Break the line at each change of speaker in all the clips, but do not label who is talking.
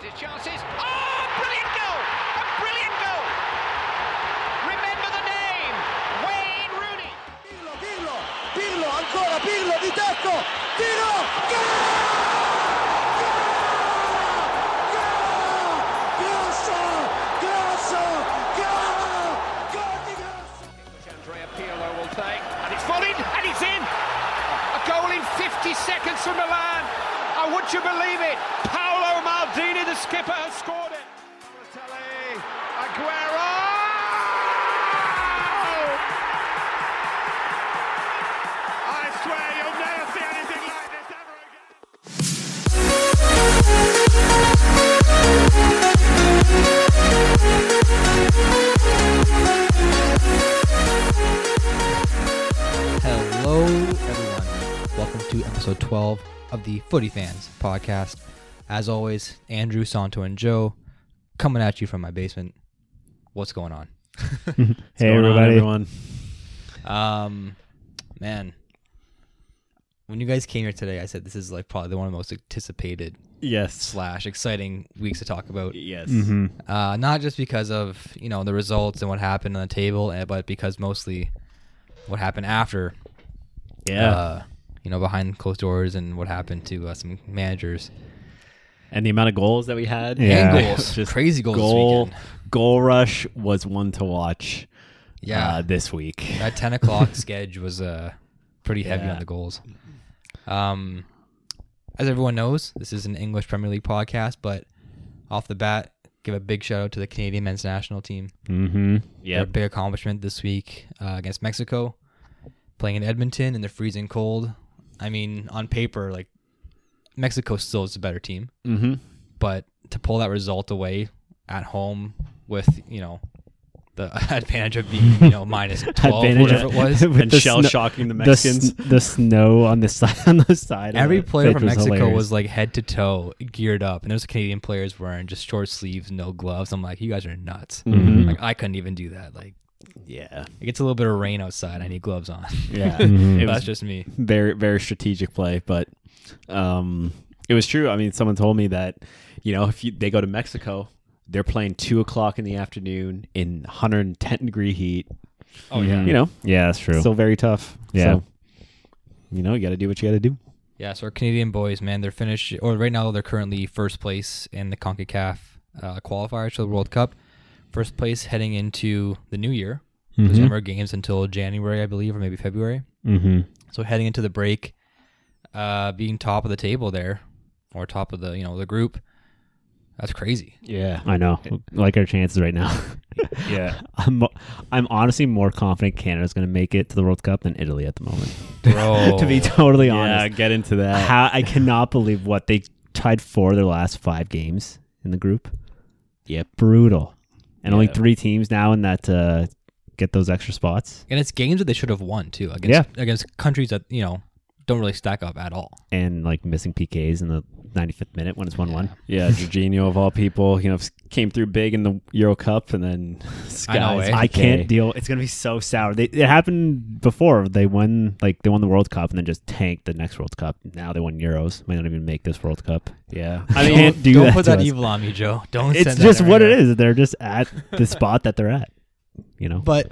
His chances. Oh, brilliant goal! A brilliant goal! Remember the name, Wayne Rooney.
Pirlo, Pirlo, Pirlo, ancora Pirlo di tecco, tiro, gol! Gol! Grosso, grosso, gol! Gol di Grosso!
Andrea Pirlo will take, and it's volleyed, and it's in. A goal in 50 seconds from Milan. Oh, would you believe it? Paolo Maldini, the skipper, has scored it. Balotelli, Aguero. I swear you'll never see anything like this ever again.
Hello, everyone. Welcome to episode 12 of the Footy Fans podcast. As always, Andrew, Santo, and Joe coming at you from my basement. What's going on?
Hey
going on,
everybody.
everyone.
Um, man, when you guys came here today, I said this is like probably the one of the most anticipated
Yes.
slash exciting weeks to talk about.
Yes.
mm-hmm.
Uh, not just because of you know the results and what happened on the table, eh, but because mostly what happened after
Yeah.
uh, you know, behind closed doors and what happened to uh, some managers.
And the amount of goals that we had.
Yeah.
And goals.
Just
Crazy goals
Goal,
weekend.
goal rush was one to watch.
Yeah.
Uh, this week.
That 10 o'clock schedule was uh, pretty heavy
Yeah.
on the goals. Um, as everyone knows, this is an English Premier League podcast, but off the bat, give a big shout out to the Canadian men's national team.
hmm
Their
Yep.
big accomplishment this week uh, against Mexico, playing in Edmonton in the freezing cold. I mean, on paper, like Mexico still is a better team.
Mm-hmm.
but to pull that result away at home with you know the advantage of being you know minus 12
Advantage
whatever it was
And shell
sno-
shocking the
The,
Mexicans.
s- the snow on the side on the side.
every
the
player
pitch
from mexico
hilarious.
was like head to toe geared up and there's canadian players wearing just short sleeves no gloves i'm like you guys are nuts
Mhm.
like i couldn't even do that like
yeah.
it gets a little bit of rain outside i need gloves on
Yeah.
Mhm.
It
that's
was
just me
very, very strategic play, but um, it was true. I mean, someone told me that, you know, if you, they go to Mexico, they're playing two o'clock in the afternoon in 110 degree heat.
oh yeah
You know,
yeah, that's true.
still very tough.
Yeah.
So, you know, you got to do what you got to do.
Yeah, so our Canadian boys, man, they're finished, or right now they're currently first place in the CONCACAF uh, qualifiers for the World Cup. First place heading into the new year.
Mhm.
There's no more games until January, I believe, or maybe February.
hmm
So heading into the break, uh, being top of the table there, or top of the you know the group, that's crazy.
Yeah.
I know. Like our chances right now.
Yeah.
I'm I'm honestly more confident Canada's going to make it to the World Cup than Italy at the moment.
Bro.
to be totally
Yeah.
honest,
Get into that.
how I cannot believe what they tied for their last five games in the group.
Yeah,
Brutal, and only three teams now in that uh, get those extra spots.
And it's games that they should have won too against
Yeah.
against countries that you know don't really stack up at all.
and like missing PKs in the 95th minute when it's 1 1.
Yeah, Jorginho of all people, you know, came through big in the Euro Cup, and then
I know, eh?
I can't deal. It's going to be so sour. They, it happened before. They won like they won the World Cup and then just tanked the next World Cup. Now they won Euros. Might not even make this World Cup.
Yeah,
I
I
mean,
mean,
can't do
don't
that
put that
us.
evil on me, Joe. Don't.
It's
send that
just
right
what it
now.
is. They're just at the spot that they're at. You know,
But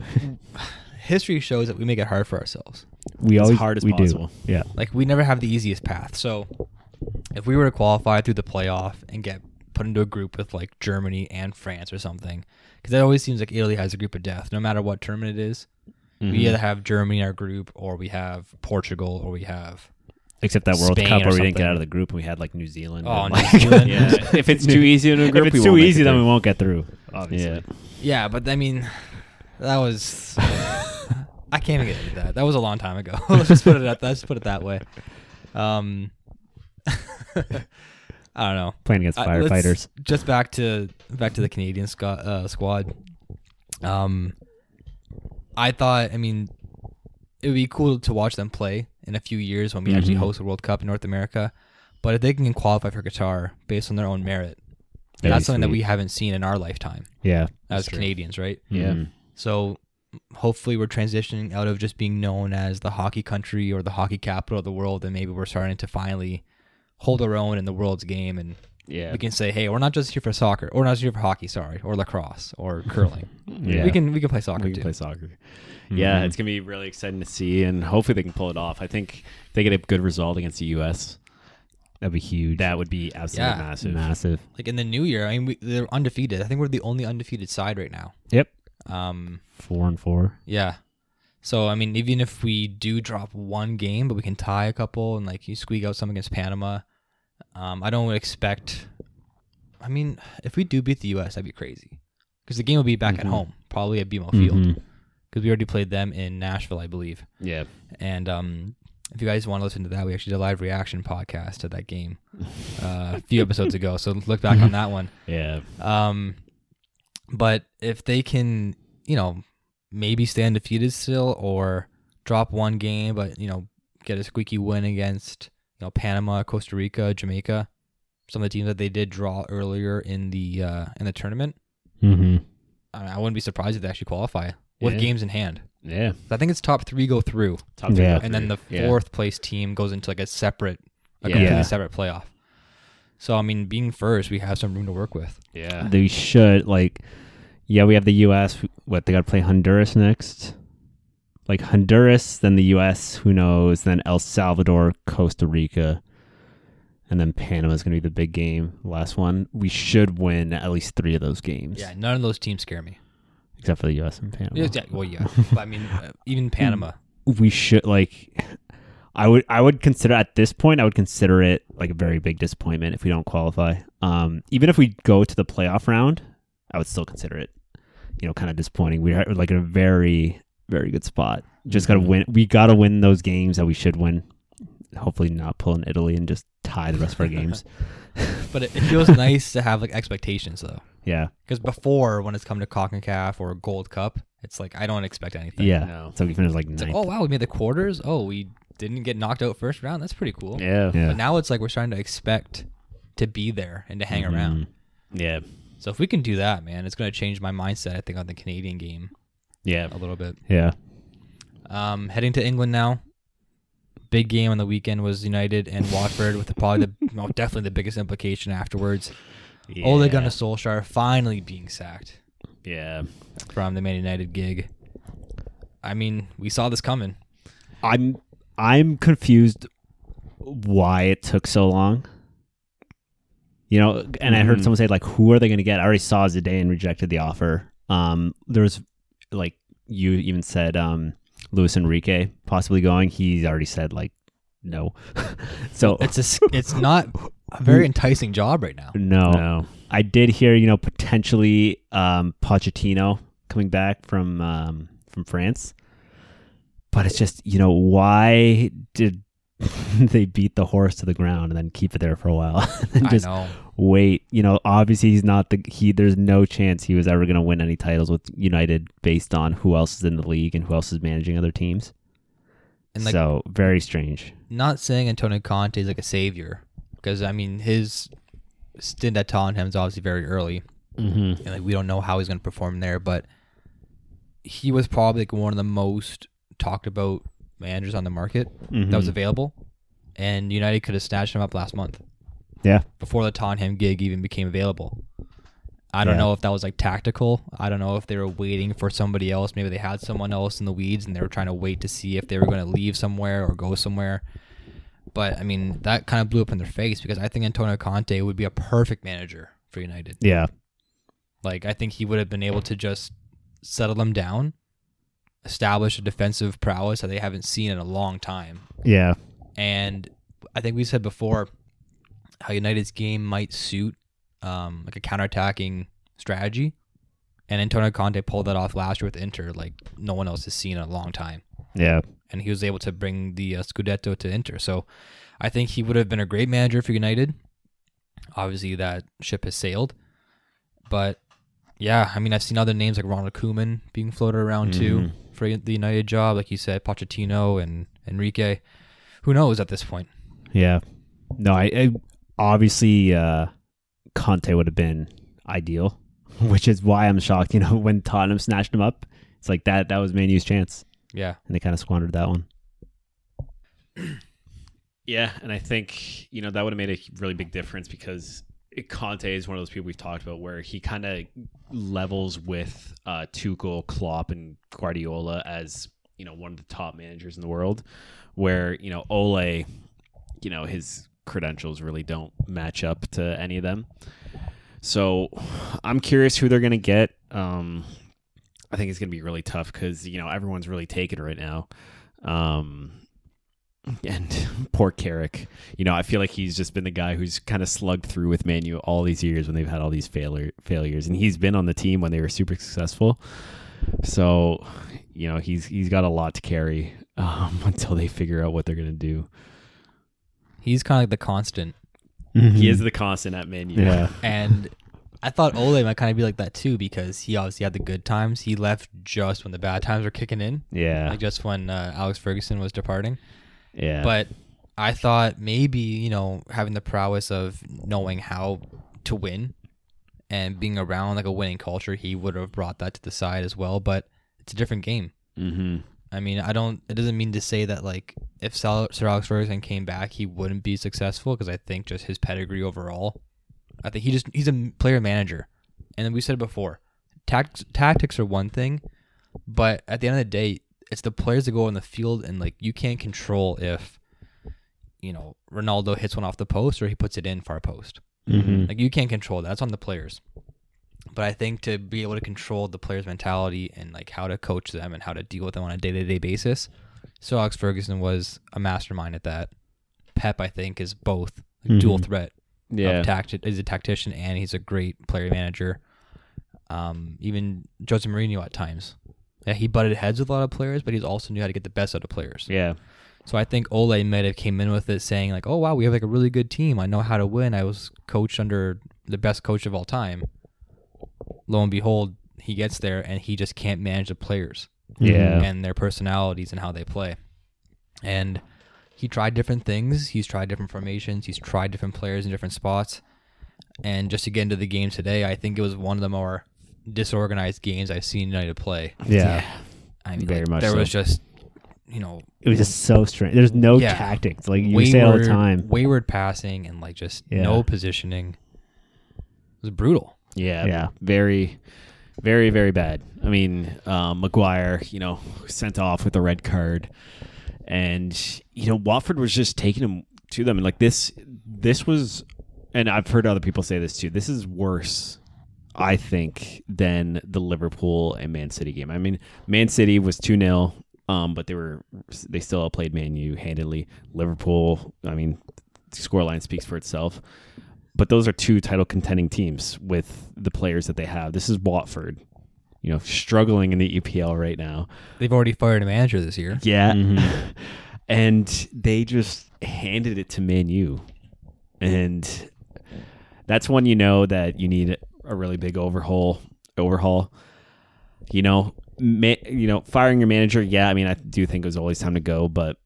history shows that we make it hard for ourselves.
we
as
always
hard as
we
possible.
do. Yeah.
Like we never have the easiest path. So if we were to qualify through the playoff and get put into a group with like Germany and France or something, because it always seems like Italy has a group of death, no matter what tournament it is.
Mm-hmm.
We either have Germany in our group, or we have Portugal, or we have
Except that World
Spain
Cup
or
where we didn't get out of the group and we had like New Zealand.
Oh, New
like-
Zealand.
yeah. if it's too easy in a group,
if
we
it's too
won't make
easy,
it
then we won't get through. Obviously.
Yeah,
yeah. But I mean, that was I can't even get into that. That was a long time ago. let's just put it at let's put it that way. Um, I don't know.
Playing against
Uh,
firefighters.
just back to back to the Canadian squad. Uh, squad. Um, I thought. I mean, it would be cool to watch them play in a few years when we actually
Mhm.
host the World Cup in North America. But if they can qualify for Qatar based on their own merit,
That'd
that's
be
something that we haven't seen in our lifetime
Yeah.
as
true.
Canadians, right?
Yeah.
Mhm.
So hopefully we're transitioning out of just being known as the hockey country or the hockey capital of the world and maybe we're starting to finally hold our own in the world's game and
Yeah.
We can say, hey, we're not just here for soccer, or not just here for hockey, sorry, or lacrosse, or curling.
Yeah.
We can we can play soccer
we
too.
can play soccer. Yeah,
Mhm.
it's gonna be really exciting to see, and hopefully they can pull it off. I think if they get a good result against the U.S.
That'd be huge.
That would be absolutely
Yeah.
massive.
massive.
Like in the new year, I mean, we, they're undefeated. I think we're the only undefeated side right now.
Yep.
Um,
Four and four.
yeah. So I mean, even if we do drop one game, but we can tie a couple and like you squeak out some against Panama, um, I don't expect. I mean, if we do beat the U.S., that'd be crazy, because the game will be back at
Mhm.
home, probably at BMO Field,
Mhm.
because we already played them in Nashville, I believe.
Yeah.
And um, if you guys want to listen to that, we actually did a live reaction podcast to that game uh, a few episodes ago. So look back on that one.
Yeah.
Um, but if they can, you know, maybe stay undefeated still, or drop one game, but you know, get a squeaky win against you know Panama, Costa Rica, Jamaica, some of the teams that they did draw earlier in the uh, in the tournament.
Mhm.
I, mean, I wouldn't be surprised if they actually qualify with
Yeah.
games in hand.
Yeah.
I think it's top three go through,
Top three
Yeah.
and then the
three. Yeah.
fourth place team goes into like a separate, a
Yeah.
completely separate playoff. So I mean, being first, we have some room to work with.
Yeah.
They should like. Yeah, we have the U.S. What they got to play Honduras next. Like Honduras, then the U.S. Who knows? Then El Salvador, Costa Rica, and then Panama is gonna be the big game. Last one. We should win at least three of those games.
Yeah, none of those teams scare me.
except for the U.S. and Panama.
Yeah, yeah, well, yeah. but I mean, uh, even Panama.
we should like I would I would consider at this point I would consider it like a very big disappointment if we don't qualify. Um even if we go to the playoff round, I would still consider it you know kind of disappointing. We're like in a very very good spot. Just got to
Mhm.
win we got to win those games that we should win. Hopefully not pull in Italy and just tie the rest of our games.
But it, it feels nice to have like expectations though,
Yeah.
because before when it's come to Concacaf or Gold Cup, it's like I don't expect anything.
Yeah.
No.
So we finished like
It's like, oh wow, we made the quarters. Oh, we didn't get knocked out first round. That's pretty cool.
Yeah.
yeah.
But now it's like we're starting to expect to be there and to hang
Mhm.
around.
Yeah.
So if we can do that, man, it's going to change my mindset. I think on the Canadian game
Yeah.
a little bit.
Yeah.
Um, heading to England now. Big game on the weekend was United and Watford, with the, probably the well, definitely the biggest implication afterwards.
yeah.
Ole Gunnar Solskjaer finally being sacked
Yeah.
from the Man United gig. I mean, we saw this coming.
I'm I'm confused why it took so long. You know, and I heard
Mhm.
someone say like, "Who are they going to get?" I already saw Zidane rejected the offer. Um, there was like you even said um, Luis Enrique possibly going. He's already said like no. so
It's a, it's not a very enticing job right now.
no.
No.
I did hear you know potentially um, Pochettino coming back from um, from France, but it's just you know why did they beat the horse to the ground and then keep it there for a while and
I
just
know.
wait? You know, obviously he's not the he. There's no chance he was ever going to win any titles with United based on who else is in the league and who else is managing other teams.
And like,
so very strange.
not saying Antonio Conte is like a savior, because I mean his stint at Tottenham is obviously very early,
Mm-hmm.
and like we don't know how he's going to perform there. But he was probably like one of the most talked about managers on the market that was
Mhm.
available, and United could have snatched him up last month
Yeah,
before the Tottenham gig even became available. I don't
Yeah.
know if that was like tactical. I don't know if they were waiting for somebody else. Maybe they had someone else in the weeds and they were trying to wait to see if they were going to leave somewhere or go somewhere. But I mean, that kind of blew up in their face because I think Antonio Conte would be a perfect manager for United.
yeah,
Like I think he would have been able to just settle them down, establish a defensive prowess that they haven't seen in a long time.
yeah,
And I think we said before how United's game might suit um, like a counterattacking strategy. And Antonio Conte pulled that off last year with Inter, like no one else has seen in a long time.
yeah.
And he was able to bring the uh, Scudetto to Inter. So I think he would have been a great manager for United. Obviously, that ship has sailed. But yeah, I mean, I've seen other names like Ronald Koeman being floated around too
Mhm.
For the United job, like you said, Pochettino and Enrique. Who knows at this point?
Yeah. No, I, I obviously uh Conte would have been ideal, which is why I'm shocked, you know, when Tottenham snatched him up. It's like that that was Man U's chance.
Yeah.
And they kind of squandered that one.
Yeah, and I think you know that would have made a really big difference because Conte is one of those people we've talked about where he kind of levels with uh, Tuchel, Klopp, and Guardiola as you know one of the top managers in the world. Where you know Ole, you know his credentials really don't match up to any of them. So I'm curious who they're going to get. Um, I think it's going to be really tough because you know everyone's really taken right now. Um, and poor Carrick, you know, I feel like he's just been the guy who's kind of slugged through with Manu all these years when they've had all these failure failures, and he's been on the team when they were super successful. So, you know, he's he's got a lot to carry um, until they figure out what they're gonna do.
He's kind of like the constant.
He is the constant at Manu.
Yeah.
And I thought Ole might kind of be like that too because he obviously had the good times. He left just when the bad times were kicking in,
Yeah.
like just when uh, Alex Ferguson was departing.
Yeah.
But I thought maybe, you know, having the prowess of knowing how to win and being around like a winning culture, he would have brought that to the side as well. But it's a different game.
Mm-hmm.
I mean, I don't. It doesn't mean to say that like if Sal- Sir Alex Ferguson came back, he wouldn't be successful because I think just his pedigree overall. I think he just he's a player manager, and then we said it before, tactics tactics are one thing, but at the end of the day, it's the players that go on the field and like you can't control if, you know, Ronaldo hits one off the post or he puts it in far post.
Mhm.
Like you can't control that. That's on the players. But I think to be able to control the players' mentality and like how to coach them and how to deal with them on a day to day basis, so Alex Ferguson was a mastermind at that. Pep, I think, is both like, dual threat.
Yeah.
Of tact- is a tactician and he's a great player manager. Um, even Jose Mourinho at times. Yeah, he butted heads with a lot of players, but he's also knew how to get the best out of players.
yeah.
So I think Ole might have came in with it saying like, "Oh wow, we have like a really good team. I know how to win. I was coached under the best coach of all time." Lo and behold, he gets there and he just can't manage the players
Yeah.
and their personalities and how they play. And he tried different things. He's tried different formations. He's tried different players in different spots. And just to get into the game today, I think it was one of the more disorganized games I've seen United play.
Yeah.
I mean,
Very
like,
much
there
so.
was just, you know,
It was just so strange. There's no
Yeah.
tactics. Like you say all the time.
Wayward passing and like just
Yeah.
no positioning. It was brutal.
Yeah,
Yeah.
very, very, very bad. I mean, um, Maguire, you know, sent off with a red card, and you know, Watford was just taking him to them, and like this, this was, and I've heard other people say this too. This is worse, I think, than the Liverpool and Man City game. I mean, Man City was two 0 um, but they were they still outplayed Man U handedly. Liverpool, I mean, the scoreline speaks for itself but those are two title contending teams with the players that they have. This is Watford, you know, struggling in the EPL right now.
They've already fired a manager this year.
Yeah.
Mm-hmm.
and they just handed it to Man U. And that's when you know that you need a really big overhaul overhaul. You know, ma- you know, firing your manager, yeah, I mean I do think it was always time to go, but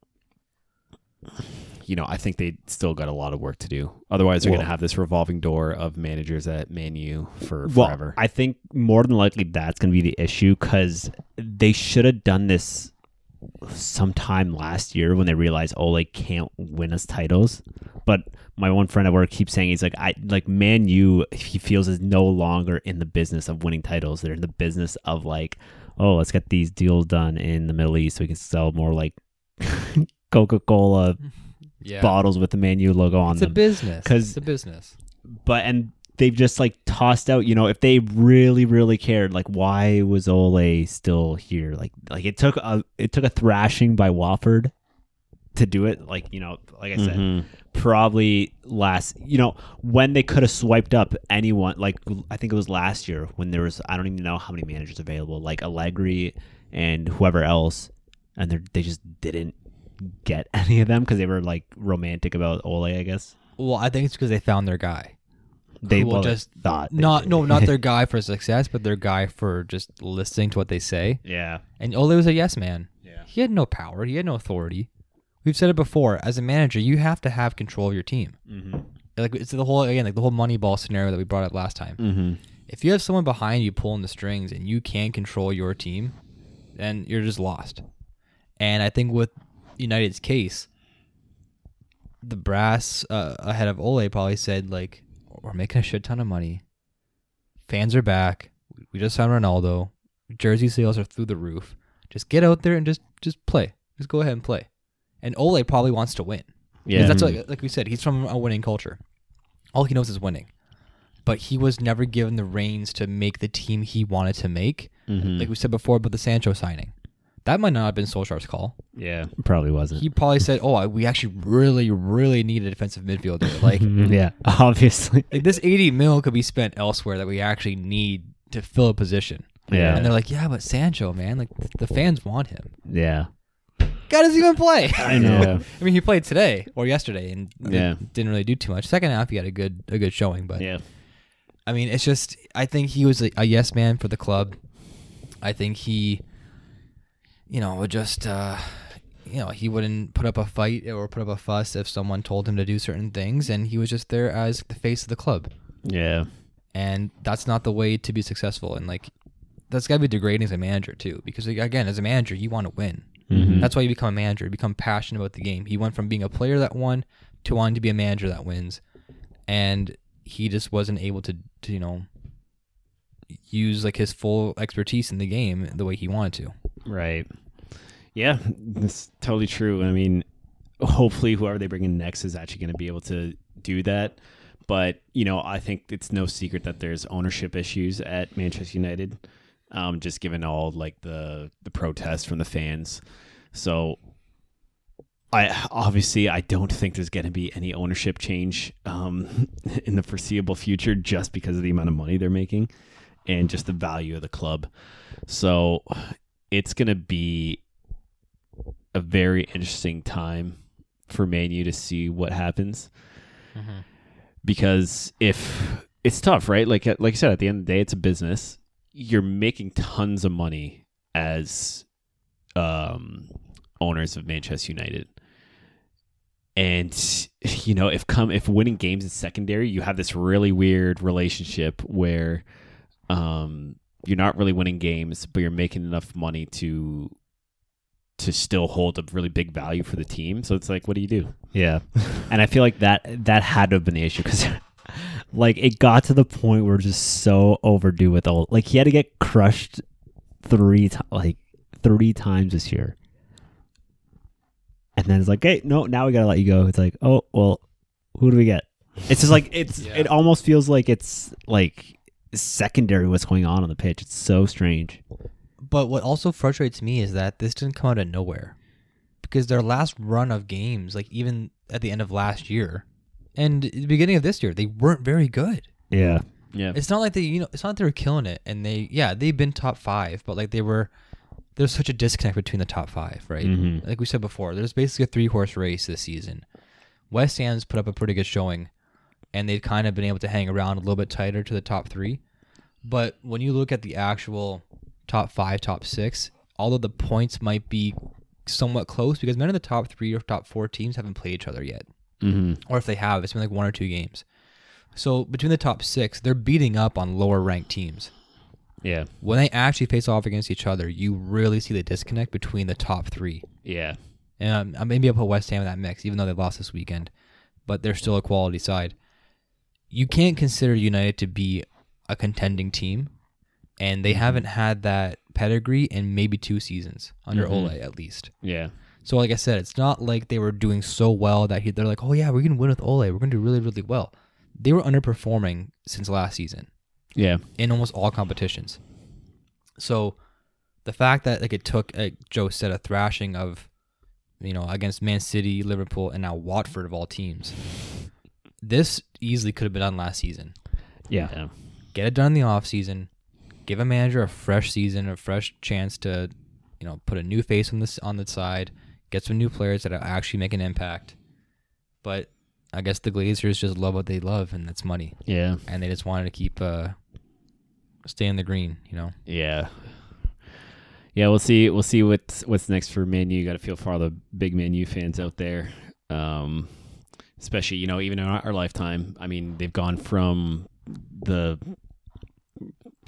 you know, I think they still got a lot of work to do. Otherwise, they're going to have this revolving door of managers at Manu for
Well,
forever.
I think more than likely that's going to be the issue because they should have done this sometime last year when they realized oh, Ole can't win us titles. But my one friend at work keeps saying he's like, I like Man U. He feels is no longer in the business of winning titles. They're in the business of like, oh, let's get these deals done in the Middle East so we can sell more like Coca Cola
Yeah.
bottles with the Man U logo on them.
it's a business.
'Cause-
it's a business.
but and they've just like tossed out you know if they really really cared like why was Ole still here like like it took a it took a thrashing by Watford to do it like you know like I said
Mhm.
probably last you know when they could have swiped up anyone like I think it was last year when there was I don't even know how many managers available like Allegri and whoever else and they they just didn't get any of them because they were like romantic about Ole I guess
Well, I think it's because they found their guy.
They
Who will just
thought
not no not their guy for success, but their guy for just listening to what they say.
yeah
And Ole was a yes man.
Yeah.
He had no power. He had no authority. We've said it before. As a manager, you have to have control of your team.
mm-hmm.
Like it's the whole again, like the whole Moneyball scenario that we brought up last time.
Mhm.
If you have someone behind you pulling the strings and you can't control your team, then you're just lost. And I think with United's case, the brass uh, ahead of Ole probably said like, we're making a shit ton of money. Fans are back. We just signed Ronaldo. Jersey sales are through the roof. Just get out there and just just play. Just go ahead and play. And Ole probably wants to win.
Yeah.
that's like, like we said, he's from a winning culture. All he knows is winning. But he was never given the reins to make the team he wanted to make.
Mhm.
Like we said before about the Sancho signing. That might not have been Solskjaer's call.
Yeah.
Probably wasn't.
He probably said, "Oh, I- we actually really, really need a defensive midfielder. Like,
yeah, obviously.
like this 80 mil could be spent elsewhere that we actually need to fill a position."
Yeah.
And they're like, "Yeah, but Sancho, man, like the fans want him.
Yeah.
Guy doesn't even play."
I know.
Yeah.
I mean, he played today or yesterday and
Yeah.
didn't really do too much. Second half, he had a good, a good showing, but
Yeah.
I mean, it's just I think he was a, a yes man for the club. I think he, you know, would just uh, you know he wouldn't put up a fight or put up a fuss if someone told him to do certain things, and he was just there as the face of the club,
Yeah.
and that's not the way to be successful. And like that's got to be degrading as a manager too, because again, as a manager, you want to win.
Mhm.
That's why you become a manager. You become passionate about the game. He went from being a player that won to wanting to be a manager that wins, and he just wasn't able to, to you know, use like his full expertise in the game the way he wanted to.
Right. Yeah, that's totally true. I mean, hopefully, whoever they bring in next is actually going to be able to do that. But you know, I think it's no secret that there's ownership issues at Manchester United, um, just given all like the the protests from the fans. So, I obviously I don't think there's going to be any ownership change um, in the foreseeable future, just because of the amount of money they're making and just the value of the club. So, it's going to be a very interesting time for Manu to see what happens. Because if it's tough, right? Like like I said, at the end of the day, it's a business. You're making tons of money as um, owners of Manchester United, and you know if come if winning games is secondary, you have this really weird relationship where um, you're not really winning games, but you're making enough money to to still hold a really big value for the team. So it's like, what do you do?
Yeah, and I feel like that that had to have been the issue because, like, it got to the point where just so overdue with all. Like, he had to get crushed three times, like three times this year, and then it's like, hey, no, now we gotta let you go. It's like, oh well, who do we get? It's just like it's.
Yeah.
It almost feels like it's like secondary what's going on on the pitch. It's so strange.
But what also frustrates me is that this didn't come out of nowhere. Because their last run of games, like even at the end of last year and the beginning of this year, they weren't very good.
Yeah.
Yeah,
It's not like they, you know, it's not like they were killing it, and they, yeah, they've been top five, but like they were, there's such a disconnect between the top five, right?
Mhm.
Like we said before, there's basically a three horse race this season. West Ham's put up a pretty good showing, and they've kind of been able to hang around a little bit tighter to the top three. But when you look at the actual top five, top six, although the points might be somewhat close because none of the top three or top four teams haven't played each other yet
mm-hmm.
or if they have, it's been like one or two games. So between the top six, they're beating up on lower ranked teams.
yeah,
When they actually face off against each other, you really see the disconnect between the top three.
yeah,
And um, maybe I'll put West Ham in that mix, even though they lost this weekend, but they're still a quality side. You can't consider United to be a contending team, and they haven't had that pedigree in maybe two seasons under
Mhm.
Ole at least.
yeah,
So, like I said, it's not like they were doing so well that he, they're like, oh, yeah, we're going to win with Ole. We're going to do really, really well. They were underperforming since last season
yeah,
in almost all competitions. So, the fact that like it took, like Joe said, a thrashing of, you know, against Man City, Liverpool, and now Watford of all teams, this easily could have been done last season.
Yeah.
yeah,
Get it done in the off season. Give a manager a fresh season, a fresh chance to, you know, put a new face on this on the side. Get some new players that actually make an impact. But I guess the Glazers just love what they love, and that's money,
yeah,
and they just wanted to keep uh, stay in the green. You know.
yeah. Yeah, we'll see. We'll see what's what's next for Manu. You got to feel for all the big Manu fans out there, um, especially you know even in our, our lifetime. I mean, they've gone from the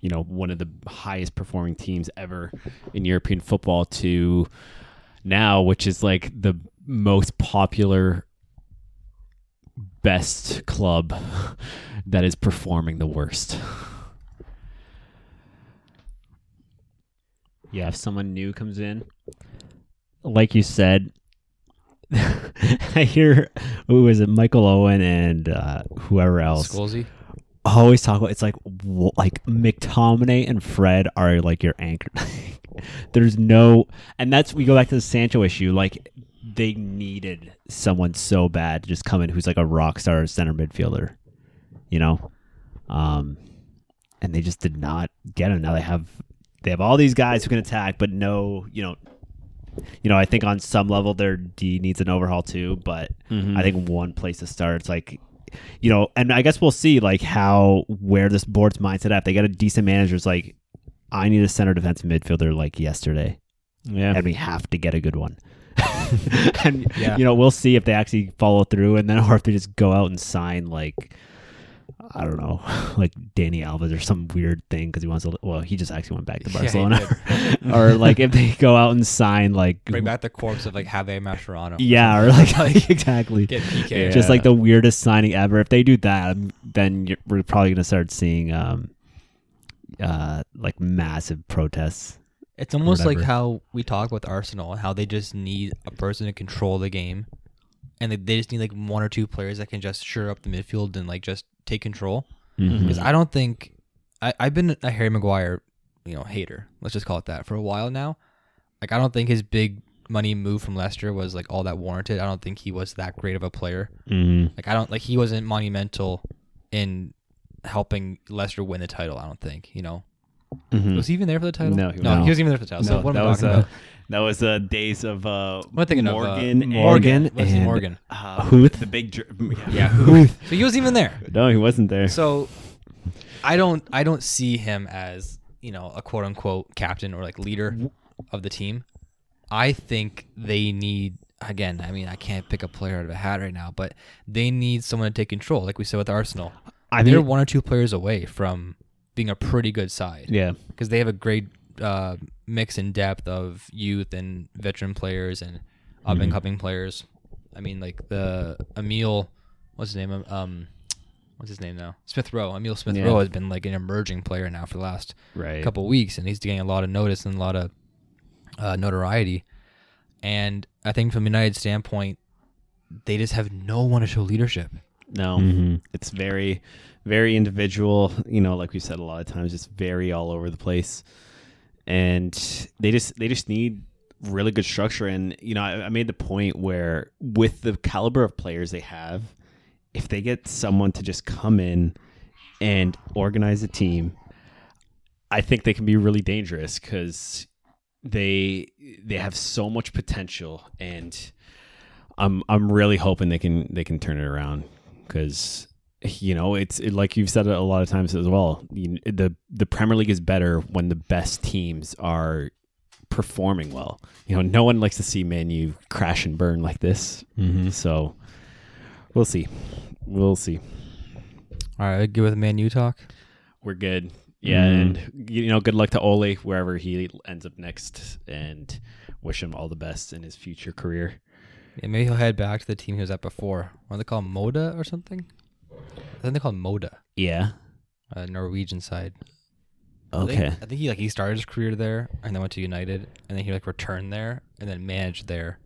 you know one of the highest performing teams ever in European football to now, which is like the most popular best club that is performing the worst.
Yeah, if someone new comes in, like you said, I hear who was it, Michael Owen and uh, whoever else. Always talk about. It's like like McTominay and Fred are like your anchor. There's no, and that's we go back to the Sancho issue. Like they needed someone so bad to just come in who's like a rock star center midfielder, you know, um, and they just did not get him. Now they have they have all these guys who can attack, but no, you know, you know. I think on some level their D needs an overhaul too, but I think one place to start. It's like you know, and I guess we'll see like how where this board's mindset at. They got a decent manager. It's like I need a center defensive midfielder like yesterday,
Yeah.
and we have to get a good one. and
Yeah.
you know, we'll see if they actually follow through, and then or if they just go out and sign like I don't know, like Dani Alves or some weird thing because he wants to. Well, he just actually went back to
Yeah,
Barcelona, or like if they go out and sign like
Bring back the corpse of like Javier Mascherano.
yeah, or like, exactly.
Get PK.
Just
Yeah.
like the weirdest signing ever. If they do that, um, then you're, we're probably going to start seeing um, uh, like massive protests.
It's almost like how we talk with Arsenal and how they just need a person to control the game, and they, they just need like one or two players that can just sure up the midfield and like just take control. Because I don't think I, I've been a Harry Maguire, you know, hater. Let's just call it that for a while now. Like I don't think his big money move from Leicester was like all that warranted. I don't think he was that great of a player.
Mm-hmm.
Like I don't like he wasn't monumental in helping Leicester win the title. I don't think you know. Was he even there for the title?
No, he
no, he wasn't even there for the title. so what
that
am I
was
talking about?
That was uh, days of uh,
What am I thinking of, uh,
Morgan, and-
Morgan, Wesley
and-
Morgan.
uh,
Huth?
the big dr-
Yeah, so he wasn't even there.
No, he wasn't there.
So I don't I don't see him as you know a quote unquote captain or like leader of the team. I think they need again. I mean, I can't pick a player out of a hat right now, but they need someone to take control, like we said with Arsenal.
I
They're
mean,
one or two players away from being a pretty good side.
yeah,
because they have a great uh, mix and depth of youth and veteran players and up and coming players. I mean, like the Emil, what's his name? Um, what's his name now? Smith Rowe. Emil Smith
Yeah.
Rowe has been like an emerging player now for the last
right.
couple weeks, and he's getting a lot of notice and a lot of uh, notoriety. And I think from United standpoint, they just have no one to show leadership.
No,
Mhm.
it's very, very individual. You know, like we said a lot of times, it's very all over the place, and they just they just need really good structure. And you know, I, I made the point where with the caliber of players they have, if they get someone to just come in and organize a team, I think they can be really dangerous because they they have so much potential and I'm I'm really hoping they can they can turn it around because you know it's it, like you've said it a lot of times as well. You, the the Premier League is better when the best teams are performing well. You know, no one likes to see Man U crash and burn like this.
Mhm.
So we'll see, we'll see.
All right, good with Man U talk.
We're good. Yeah, and you know, good luck to Ole wherever he ends up next, and wish him all the best in his future career.
Yeah, maybe he'll head back to the team he was at before. What do they call Molde or something? I think they call him Molde,
Yeah.
uh, Norwegian side. I think-
Okay.
I think he like he started his career there and then went to United and then he like returned there and then managed there.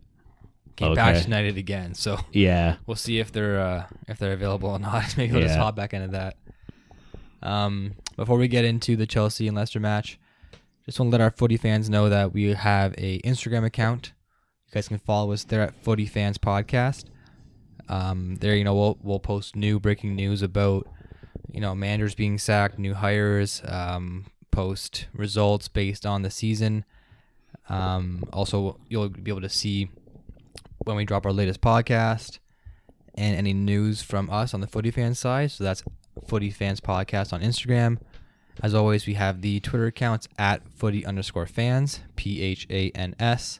Came back
Okay.
to United again. So
Yeah.
we'll see if they're uh, if they're available or not. Maybe we'll just
Yeah.
hop back into that. Um, before we get into the Chelsea and Leicester match, just want to let our footy fans know that we have a Instagram account. You guys can follow us there at Footy Fans Podcast. Um, there, you know, we'll we'll post new breaking news about you know managers being sacked, new hires, um, post results based on the season. Um, also, you'll be able to see when we drop our latest podcast and any news from us on the Footy Fans side. So that's Footy Fans Podcast on Instagram. As always, we have the Twitter accounts at footy underscore fans, P H A N S.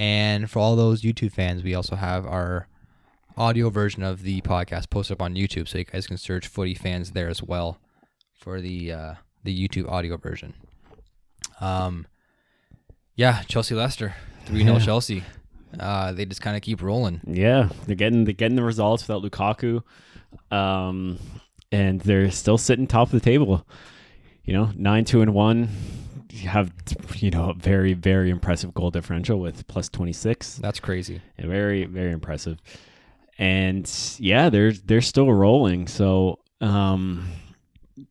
And for all those YouTube fans, we also have our audio version of the podcast posted up on YouTube, so you guys can search footy fans there as well for the uh, the YouTube audio version. Um, yeah, Chelsea Leicester, three 0
Yeah.
Chelsea. Uh, they just kind of keep rolling.
Yeah, they're getting they're getting the results without Lukaku, um, and they're still sitting top of the table. You know, nine two and one. You have you know a very very impressive goal differential with plus twenty six.
That's crazy.
Very very impressive. And yeah, they're they're still rolling. So um,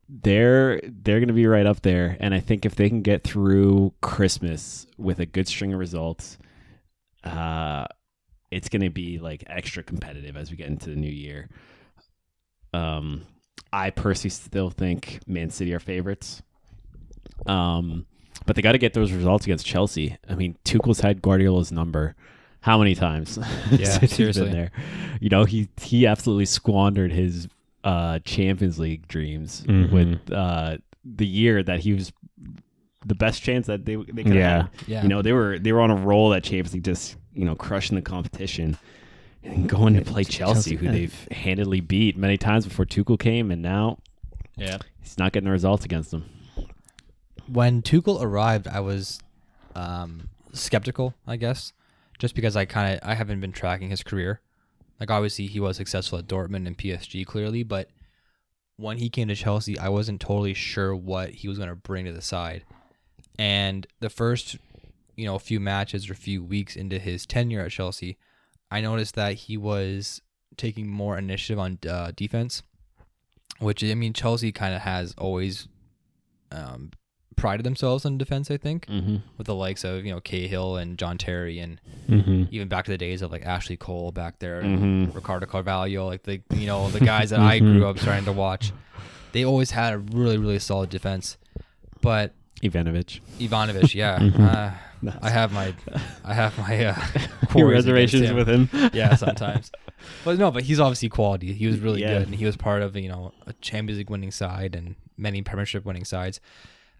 they're they're going to be right up there. And I think if they can get through Christmas with a good string of results, uh, it's going to be like extra competitive as we get into the new year. Um, I personally still think Man City are favorites. Um, but they got to get those results against Chelsea. I mean, Tuchel's had Guardiola's number how many times?
Yeah,
since he's been
seriously.
there. You know, he he absolutely squandered his uh, Champions League dreams
Mhm.
with uh, the year that he was the best chance that they they could
Yeah.
have.
Yeah.
You know, they were they were on a roll that Champions League, just you know, crushing the competition. And going to play Chelsea,
Chelsea,
who they've handedly beat many times before Tuchel came, and now
Yeah.
he's not getting the results against them.
when Tuchel arrived, I was um, skeptical, I guess, just because I kind of I haven't been tracking his career. Like obviously he was successful at Dortmund and PSG clearly, but when he came to Chelsea, I wasn't totally sure what he was going to bring to the side. And the first, you know, a few matches or a few weeks into his tenure at Chelsea, I noticed that he was taking more initiative on uh, defense, which I mean Chelsea kind of has always um, prided themselves on defense. I think
Mm-hmm.
with the likes of you know Cahill and John Terry and
Mm-hmm.
even back to the days of like Ashley Cole back there, and
Mhm.
Ricardo Carvalho, like the you know the guys that I grew up starting to watch. They always had a really really solid defense, but
Ivanovic.
Ivanovic, yeah, uh, I have my I have my uh,
reservations
him.
with him.
yeah, sometimes. But no, but he's obviously quality. He was really
Yeah.
good, and he was part of you know a Champions League winning side and many Premiership winning sides.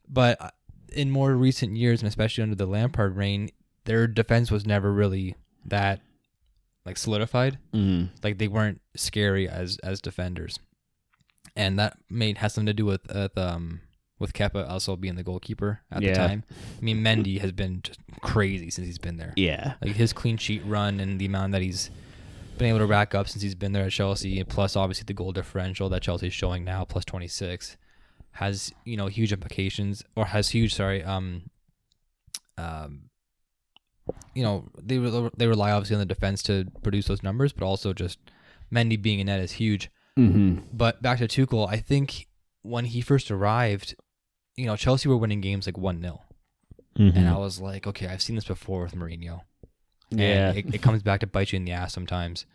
But uh, in more recent years, and especially under the Lampard reign, their defense was never really that like solidified.
Mm.
Like they weren't scary as as defenders, and that made has something to do with with um with Kepa also being the goalkeeper at
Yeah.
the time. I mean, Mendy has been just crazy since he's been there
Yeah.
like his clean sheet run and the amount that he's been able to rack up since he's been there at Chelsea, plus obviously the goal differential that Chelsea's showing now, plus 26, has you know huge implications or has huge sorry um um you know they re- they rely obviously on the defense to produce those numbers, but also just Mendy being in net is huge.
Mm-hmm.
But back to Tuchel, I think when he first arrived, you know Chelsea were winning games like one 0
Mm-hmm.
and I was like, okay, I've seen this before with Mourinho.
Yeah.
And it, it comes back to bite you in the ass sometimes,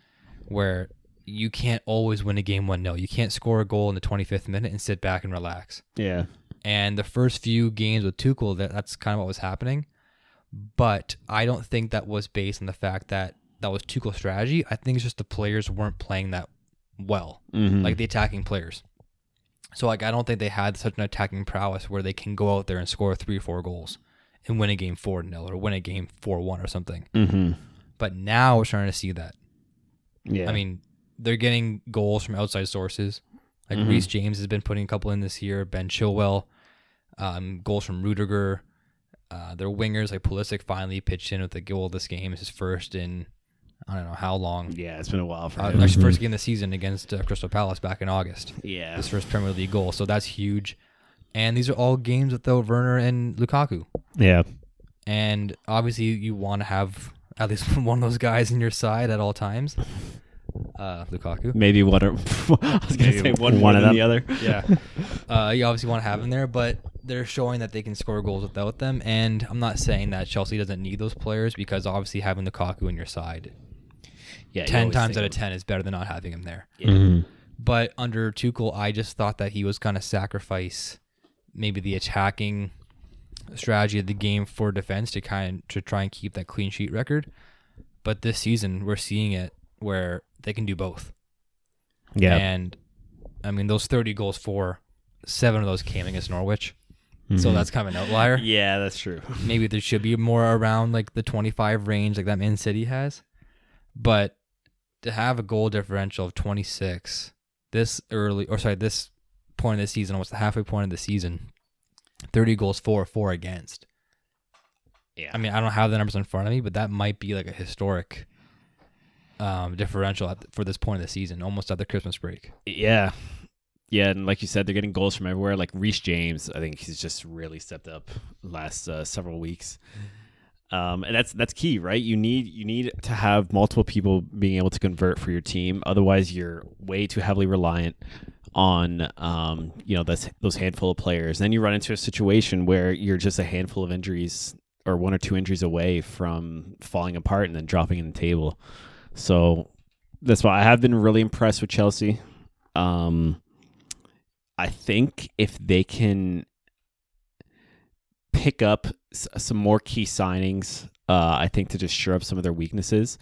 where you can't always win a game 1 0. You can't score a goal in the 25th minute and sit back and relax.
yeah.
And the first few games with Tuchel, that, that's kind of what was happening. But I don't think that was based on the fact that that was Tuchel's strategy. I think it's just the players weren't playing that well,
Mm-hmm.
like the attacking players. So like I don't think they had such an attacking prowess where they can go out there and score three or four goals and win a game 4 0 or win a game 4 1 or something.
mm-hmm.
But now we're starting to see that.
Yeah.
I mean, they're getting goals from outside sources. Like
Mhm.
Reece James has been putting a couple in this year. Ben Chilwell, um, goals from Rudiger. Uh, their wingers like Pulisic finally pitched in with a goal this game. It's his first in I don't know how long.
yeah, it's been a while for
Uh,
him.
first game of the season against uh, Crystal Palace back in August.
Yeah.
His first Premier League goal, so that's huge. And these are all games without Werner and Lukaku.
Yeah.
And obviously, you want to have at least one of those guys in your side at all times. Uh, Lukaku.
Maybe one or I was gonna
Maybe
say one,
one of them.
the other.
Yeah. uh, you obviously want to have him there, but they're showing that they can score goals without them. And I'm not saying that Chelsea doesn't need those players because obviously having Lukaku on your side
Yeah. you
10 times out of
of-
10 is better than not having him there.
Yeah.
But under Tuchel, I just thought that he was going to sacrifice maybe the attacking strategy of the game for defense to kind to try and keep that clean sheet record. But this season, we're seeing it where they can do both.
Yeah.
And I mean, those 30 goals for seven of those came against Norwich. So
Mhm.
that's kind of an outlier.
Yeah, that's true.
Maybe there should be more around like the 25 range like that Man City has. But to have a goal differential of 26 this early, or sorry, this point of the season, almost the halfway point of the season, 30 goals for, four against.
Yeah.
I mean, I don't have the numbers in front of me, but that might be like a historic um, differential for this point of the season, almost at the Christmas break.
Yeah. Yeah, and like you said, they're getting goals from everywhere. Like Reece James, I think he's just really stepped up last uh, several weeks, um, and that's that's key, right? You need you need to have multiple people being able to convert for your team. Otherwise, you're way too heavily reliant on um, you know those those handful of players. Then you run into a situation where you're just a handful of injuries or one or two injuries away from falling apart and then dropping in the table. So that's why I have been really impressed with Chelsea. Um, I think if they can pick up s- some more key signings, uh, I think to just shore up some of their weaknesses,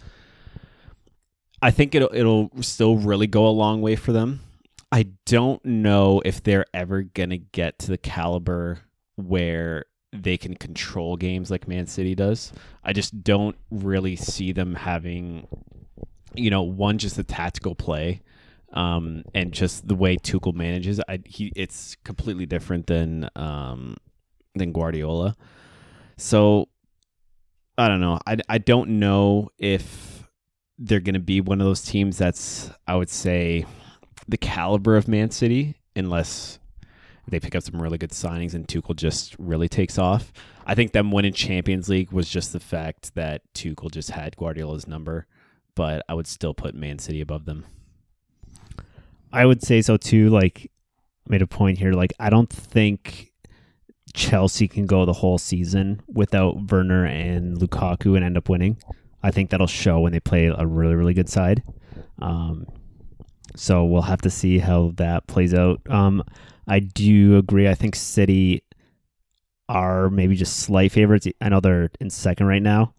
I think it'll it'll still really go a long way for them. I don't know if they're ever gonna get to the caliber where they can control games like Man City does. I just don't really see them having, you know, one just a tactical play um, and just the way Tuchel manages, I, he it's completely different than um, than Guardiola. So I don't know. I, I don't know if they're going to be one of those teams that's I would say the caliber of Man City, unless they pick up some really good signings and Tuchel just really takes off. I think them winning Champions League was just the fact that Tuchel just had Guardiola's number, but I would still put Man City above them.
I would say so too. Like, made a point here. Like, I don't think Chelsea can go the whole season without Werner and Lukaku and end up winning. I think that'll show when they play a really, really good side. Um, so we'll have to see how that plays out. Um, I do agree. I think City are maybe just slight favorites. I know they're in second right now.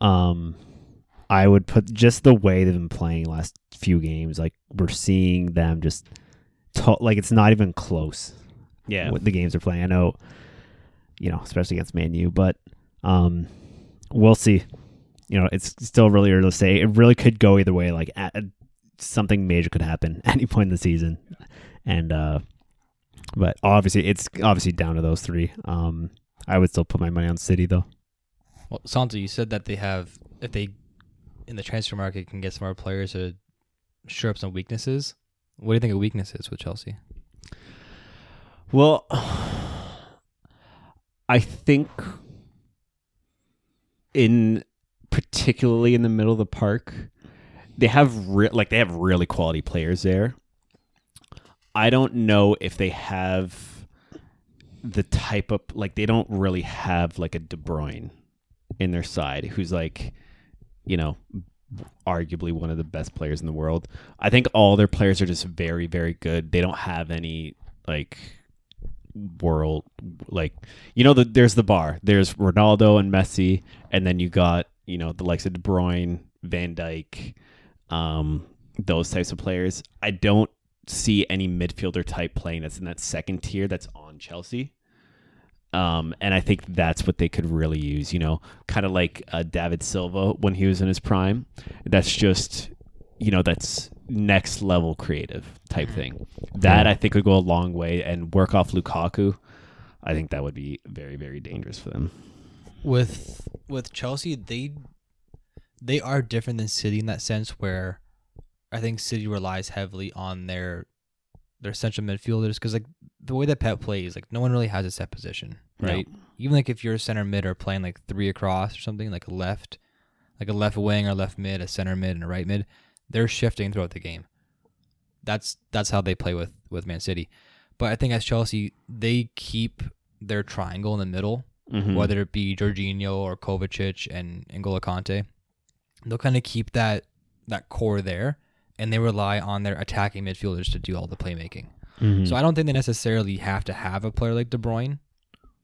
Um, I would put just the way they've been playing last few games. Like we're seeing them just to- like it's not even close.
Yeah.
what the games are playing. I know, you know, especially against Man U, but um, we'll see. You know, it's still really early to say. It really could go either way. Like at, something major could happen any point in the season, and uh, but obviously it's obviously down to those three. Um, I would still put my money on City though.
Well, Santo, you said that they have, if they in the transfer market can get some more players to shore up some weaknesses. What do you think of weaknesses with Chelsea?
Well, I think in particularly in the middle of the park, they have re- like they have really quality players there. I don't know if they have the type of like they don't really have like a De Bruyne in their side who's like you know arguably one of the best players in the world. I think all their players are just very very good. They don't have any like world like you know the, there's the bar there's ronaldo and messi and then you got you know the likes of de bruyne van Dijk um those types of players i don't see any midfielder type playing that's in that second tier that's on chelsea um and i think that's what they could really use you know kind of like uh, david silva when he was in his prime that's just you know that's next level creative type thing that I think would go a long way and work off Lukaku. I think that would be very very dangerous for them.
With with Chelsea, they they are different than City in that sense where I think City relies heavily on their their central midfielders because like the way that Pep plays, like no one really has a set position,
No.
right? Even like if you're a center mid or playing like three across or something, like a left, like a left wing or left mid, a center mid and a right mid, they're shifting throughout the game. That's that's how they play with with Man City. But I think as Chelsea, they keep their triangle in the middle
Mhm.
whether it be Jorginho or Kovacic and N'Golo they'll kind of keep that that core there, and they rely on their attacking midfielders to do all the playmaking.
Mm-hmm.
So I don't think they necessarily have to have a player like De Bruyne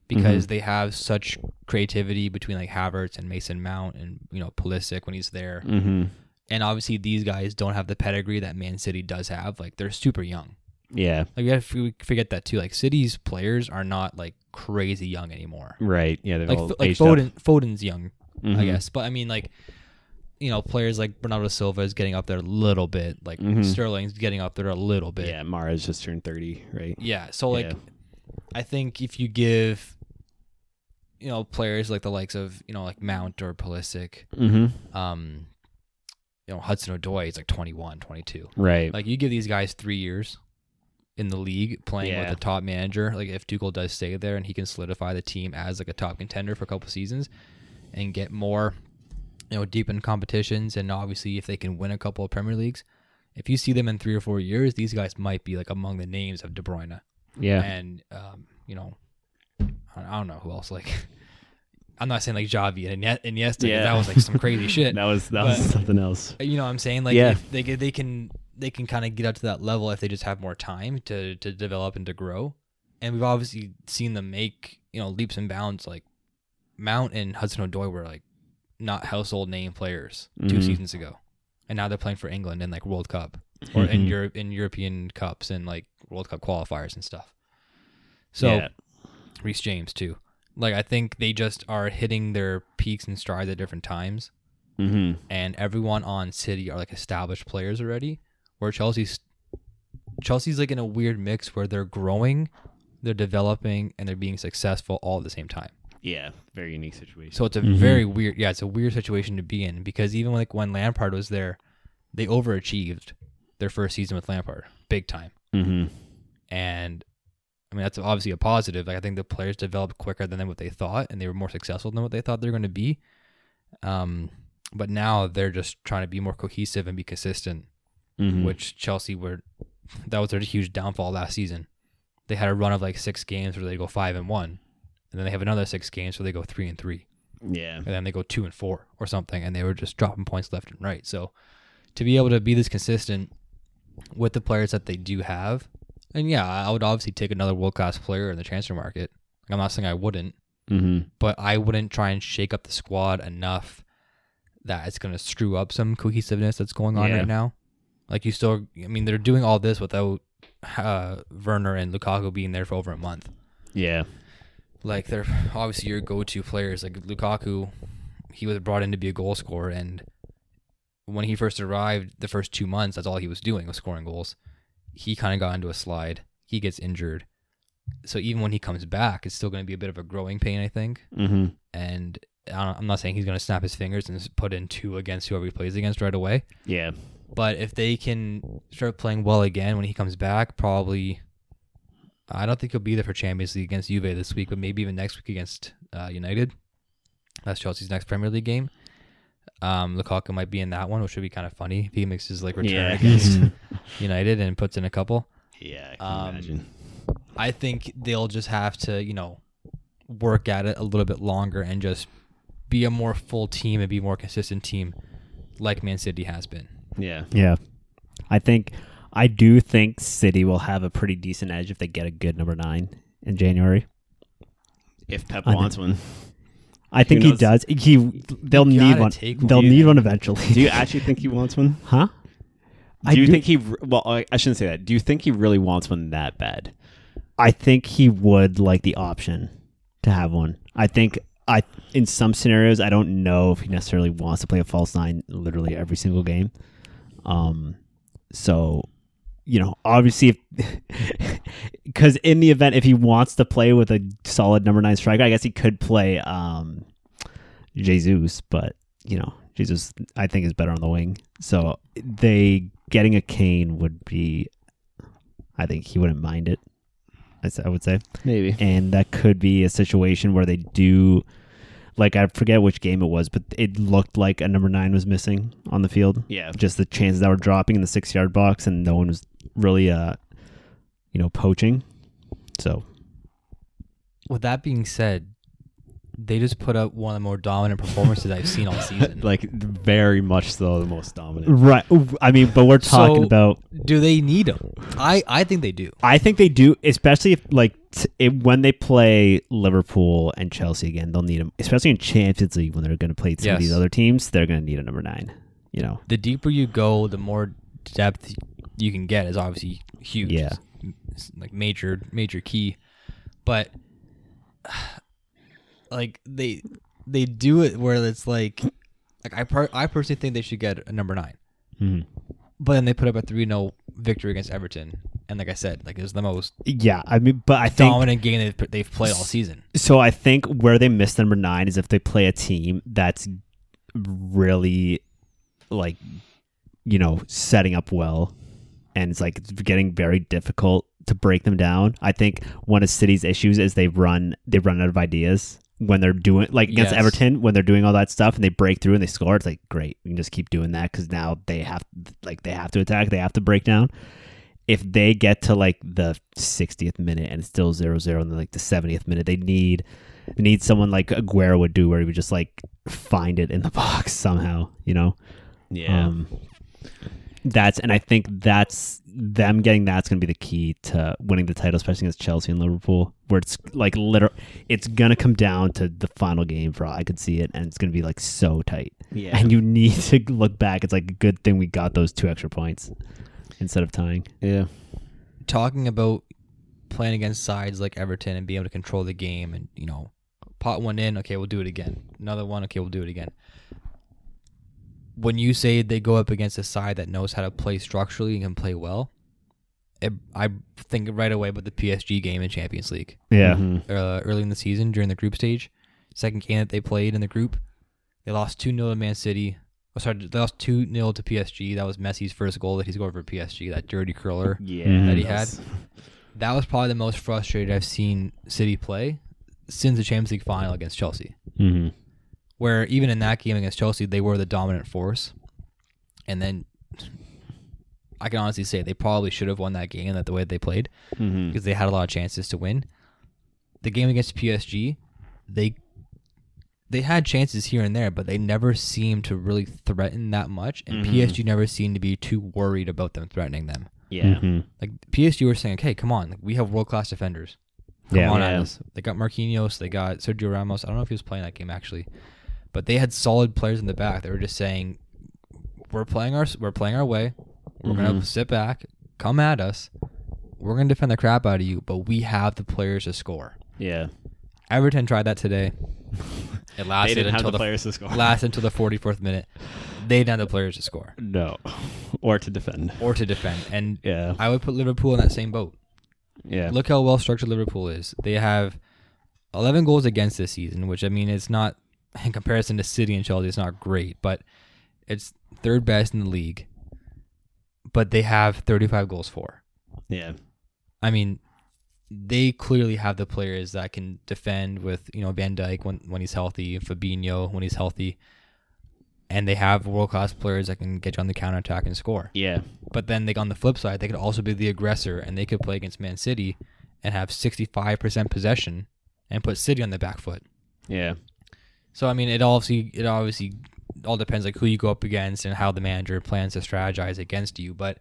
because they have such creativity between like Havertz and Mason Mount and you know Pulisic when he's there,
Mhm.
and obviously these guys don't have the pedigree that Man City does have. Like they're super young.
Yeah.
Like we have to forget that too. Like City's players are not like crazy young anymore.
Right. Yeah. They're
Like
all
like. Foden, Foden's young, I
Mhm.
guess. But I mean, like, you know, players like Bernardo Silva is getting up there a little bit. Like
Mhm.
Sterling's getting up there a little bit.
Yeah. Mahrez just turned thirty. Right.
Yeah. So like,
Yeah.
I think if you give, you know players like the likes of you know like Mount or Pulisic,
Mm-hmm.
um, you know Hudson Odoi is like 21, 22.
Right.
Like you give these guys three years in the league playing
Yeah.
with a top manager. Like if Tuchel does stay there and he can solidify the team as like a top contender for a couple seasons and get more, you know, deep in competitions and obviously if they can win a couple of Premier Leagues, if you see them in three or four years, these guys might be like among the names of De Bruyne
yeah.
and um, you know, I don't know who else. Like, I'm not saying like Xavi and Iniesta.
Yeah.
that was like some crazy shit.
that was that
But-
was something else.
You know what I'm saying? Like
Yeah.
if they can- they can they can kind of get up to that level if they just have more time to to develop and to grow. And we've obviously seen them make you know leaps and bounds. Like Mount and Hudson Odoi were like not household name players 2
Mhm.
seasons ago, and now they're playing for England in like World Cup or in
Mhm.
Europe in European cups and like World Cup qualifiers and stuff. So
yeah.
Reece James too. Like I think they just are hitting their peaks and strides at different times
Mm-hmm.
and everyone on City are like established players already. Where Chelsea's Chelsea's like in a weird mix where they're growing, they're developing, and they're being successful all at the same time.
Yeah. Very unique situation.
So it's a
Mhm.
very weird, yeah, it's a weird situation to be in because even like when Lampard was there, they overachieved their first season with Lampard, big time.
mm-hmm.
And I mean that's obviously a positive. Like I think the players developed quicker than what they thought, and they were more successful than what they thought they were going to be. Um, but now they're just trying to be more cohesive and be consistent,
Mm-hmm.
which Chelsea were. That was their huge downfall last season. They had a run of like six games where they go five and one, and then they have another six games so they go three and three,
yeah.
and then they go two and four or something, and they were just dropping points left and right. So to be able to be this consistent with the players that they do have, and yeah, I would obviously take another world class player in the transfer market. I'm not saying I wouldn't,
Mm-hmm.
but I wouldn't try and shake up the squad enough that it's going to screw up some cohesiveness that's going on
Yeah.
right now. Like you still, I mean, they're doing all this without uh, Werner and Lukaku being there for over a month.
Yeah.
Like they're obviously your go-to players. Like Lukaku, he was brought in to be a goal scorer, and when he first arrived, the first two months, that's all he was doing was scoring goals. He kind of got into a slide. He gets injured, so even when he comes back, it's still going to be a bit of a growing pain, I think
Mm-hmm.
and I'm not saying he's going to snap his fingers and put in two against whoever he plays against right away.
Yeah.
But if they can start playing well again when he comes back, probably. I don't think he'll be there for Champions League against Juve this week, but maybe even next week against uh, United. That's Chelsea's next Premier League game. Um, Lukaku might be in that one, which would be kind of funny if he makes his like return
Yeah.
against United and puts in a couple.
Yeah. I can
Um,
imagine.
I think they'll just have to, you know, work at it a little bit longer and just be a more full team and be a more consistent team like Man City has been.
Yeah.
Yeah. I think I do think City will have a pretty decent edge if they get a good number nine in January.
If Pep
I
wants one.
I think he does. He they'll
You
need
gotta
one.
take one.
They'll
You-
need one eventually.
Do you actually think he wants one?
huh?
Do
I
you
do-
think he? Well, I, I shouldn't say that. Do you think he really wants one that bad?
I think he would like the option to have one. I think I in some scenarios I don't know if he necessarily wants to play a false nine literally every single game. Um so you know, obviously because in the event if he wants to play with a solid number 9 striker, I guess he could play um Jesus, but you know, Jesus I think is better on the wing. So they getting a Kane would be I think he wouldn't mind it. I would say,
Maybe.
and that could be a situation where they do, like I forget which game it was, but it looked like a number nine was missing on the field.
Yeah.
Just the chances that were dropping in the six yard box, and no one was really, uh, you know, poaching. So
With that being said, they just put up one of the more dominant performances I've seen all season.
Like very much so the most dominant.
right, I mean, but we're talking
So-
about.
do they need him? I, I think they do.
I think they do, especially if like t- if, when they play Liverpool and Chelsea again, they'll need him, especially in Champions League when they're going to play some of these other teams. They're going to need a number nine. You know,
The deeper you go, the more depth you can get is obviously huge.
Yeah.
It's like major major key. But like they they do it where it's like like I per- I personally think they should get a number 9.
Mhm.
But then they put up a 3-0 victory against Everton And like I said, like it was the most
Yeah, I mean, but I think
dominant game they've, they've played all season.
so. I think where they miss number nine is if they play a team that's really like you know setting up well, and it's like it's getting very difficult to break them down. I think one of City's issues is they run they run out of ideas when they're doing like against
Yes.
Everton when they're doing all that stuff and they break through and they score. It's like great, we can just keep doing that because now they have like they have to attack, they have to break down. If they get to like the 60th minute and it's still 0-0 and then like the 70th minute, they need they need someone like Aguero would do where he would just like find it in the box somehow, you know.
Yeah.
Um, that's and I think that's them getting that's going to be the key to winning the title, especially against Chelsea and Liverpool, where it's like literal. It's going to come down to the final game for all I could see it, and it's going to be like so tight.
yeah.
And you need to look back. It's like a good thing we got those two extra points instead of tying.
yeah.
Talking about playing against sides like Everton and being able to control the game and, you know, pot one in, okay, we'll do it again. Another one, okay, we'll do it again. When you say they go up against a side that knows how to play structurally and can play well, it, I think right away about the PSG game in Champions League.
Yeah.
Mhm.
uh, early in the season during the group stage. Second game that they played in the group, they lost 2 0 to Man City. Oh, sorry, they lost 2 0 to PSG. That was Messi's first goal that he scored for PSG, that dirty curler.
Yeah.
That he
that's-
had. That was probably the most frustrated I've seen City play since the Champions League final against Chelsea.
Mm-hmm.
Where even in that game against Chelsea, they were the dominant force. And then I can honestly say they probably should have won that game that the way they played
Mhm.
because they had a lot of chances to win. The game against PSG, they they had chances here and there, but they never seemed to really threaten that much, and
Mhm.
PSG never seemed to be too worried about them threatening them.
Yeah.
Mm-hmm.
Like PSG were saying, "Okay, come on, like, we have world class defenders. Come
Yeah.
on at us." They got Marquinhos, they got Sergio Ramos. I don't know if he was playing that game actually, but they had solid players in the back. They were just saying, "We're playing our we're playing our way. We're gonna
Mhm.
sit back, come at us. We're gonna defend the crap out of you, but we have the players to score."
Yeah.
Everton tried that today. It lasted until
the players to score.
lasted until the 44th minute. They didn't have the players to score
No. Or to defend.
or to defend, and
Yeah.
I would put Liverpool in that same boat.
Yeah.
Look how well structured Liverpool is. They have 11 goals against this season, which I mean, it's not in comparison to City and Chelsea, it's not great, but it's third best in the league. But they have 35 goals for.
Yeah.
I mean, they clearly have the players that can defend with you know Van Dijk when when he's healthy, Fabinho when he's healthy, and they have world class players that can get you on the counter attack and score.
Yeah.
But then they on the flip side, they could also be the aggressor and they could play against Man City and have 65% possession and put City on the back foot.
Yeah.
So I mean, it obviously it obviously all depends like who you go up against and how the manager plans to strategize against you. But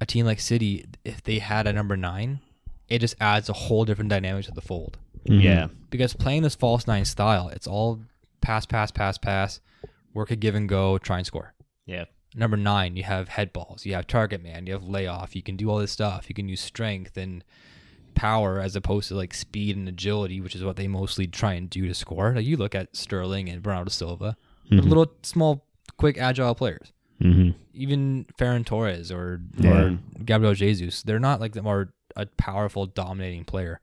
a team like City, if they had a number nine, it just adds a whole different dynamic to the fold. Mm-hmm.
Yeah.
Because playing this false nine style, it's all pass, pass, pass, pass, work a give and go, try and score.
Yeah.
Number nine, you have head balls, you have target man, you have layoff, you can do all this stuff. You can use strength and power as opposed to like speed and agility, which is what they mostly try and do to score. Like you look at Sterling and Bernardo Silva, they're little small, quick, agile players.
Mm-hmm.
Even Ferran Torres or
Yeah.
or Gabriel Jesus, they're not like the more a powerful, dominating player.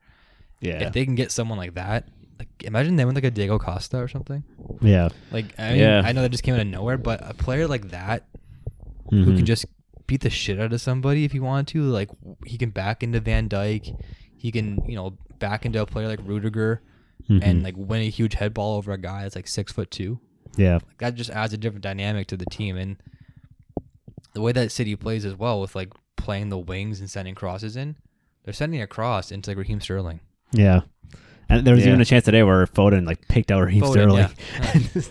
Yeah.
If they can get someone like that, like imagine them with like a Diego Costa or something.
Yeah.
Like I mean,
Yeah.
I know that just came out of nowhere, but a player like that
Mm-hmm.
who can just beat the shit out of somebody if he wanted to. Like he can back into Van Dijk, he can you know back into a player like Rudiger,
Mm-hmm.
and like win a huge head ball over a guy that's like six foot two.
yeah.
Like that just adds a different dynamic to the team, and the way that City plays as well with like playing the wings and sending crosses in, they're sending a cross into like Raheem Sterling.
Yeah. And there was
Yeah.
even a chance today where Foden like picked out Raheem
Foden,
Sterling.
yeah.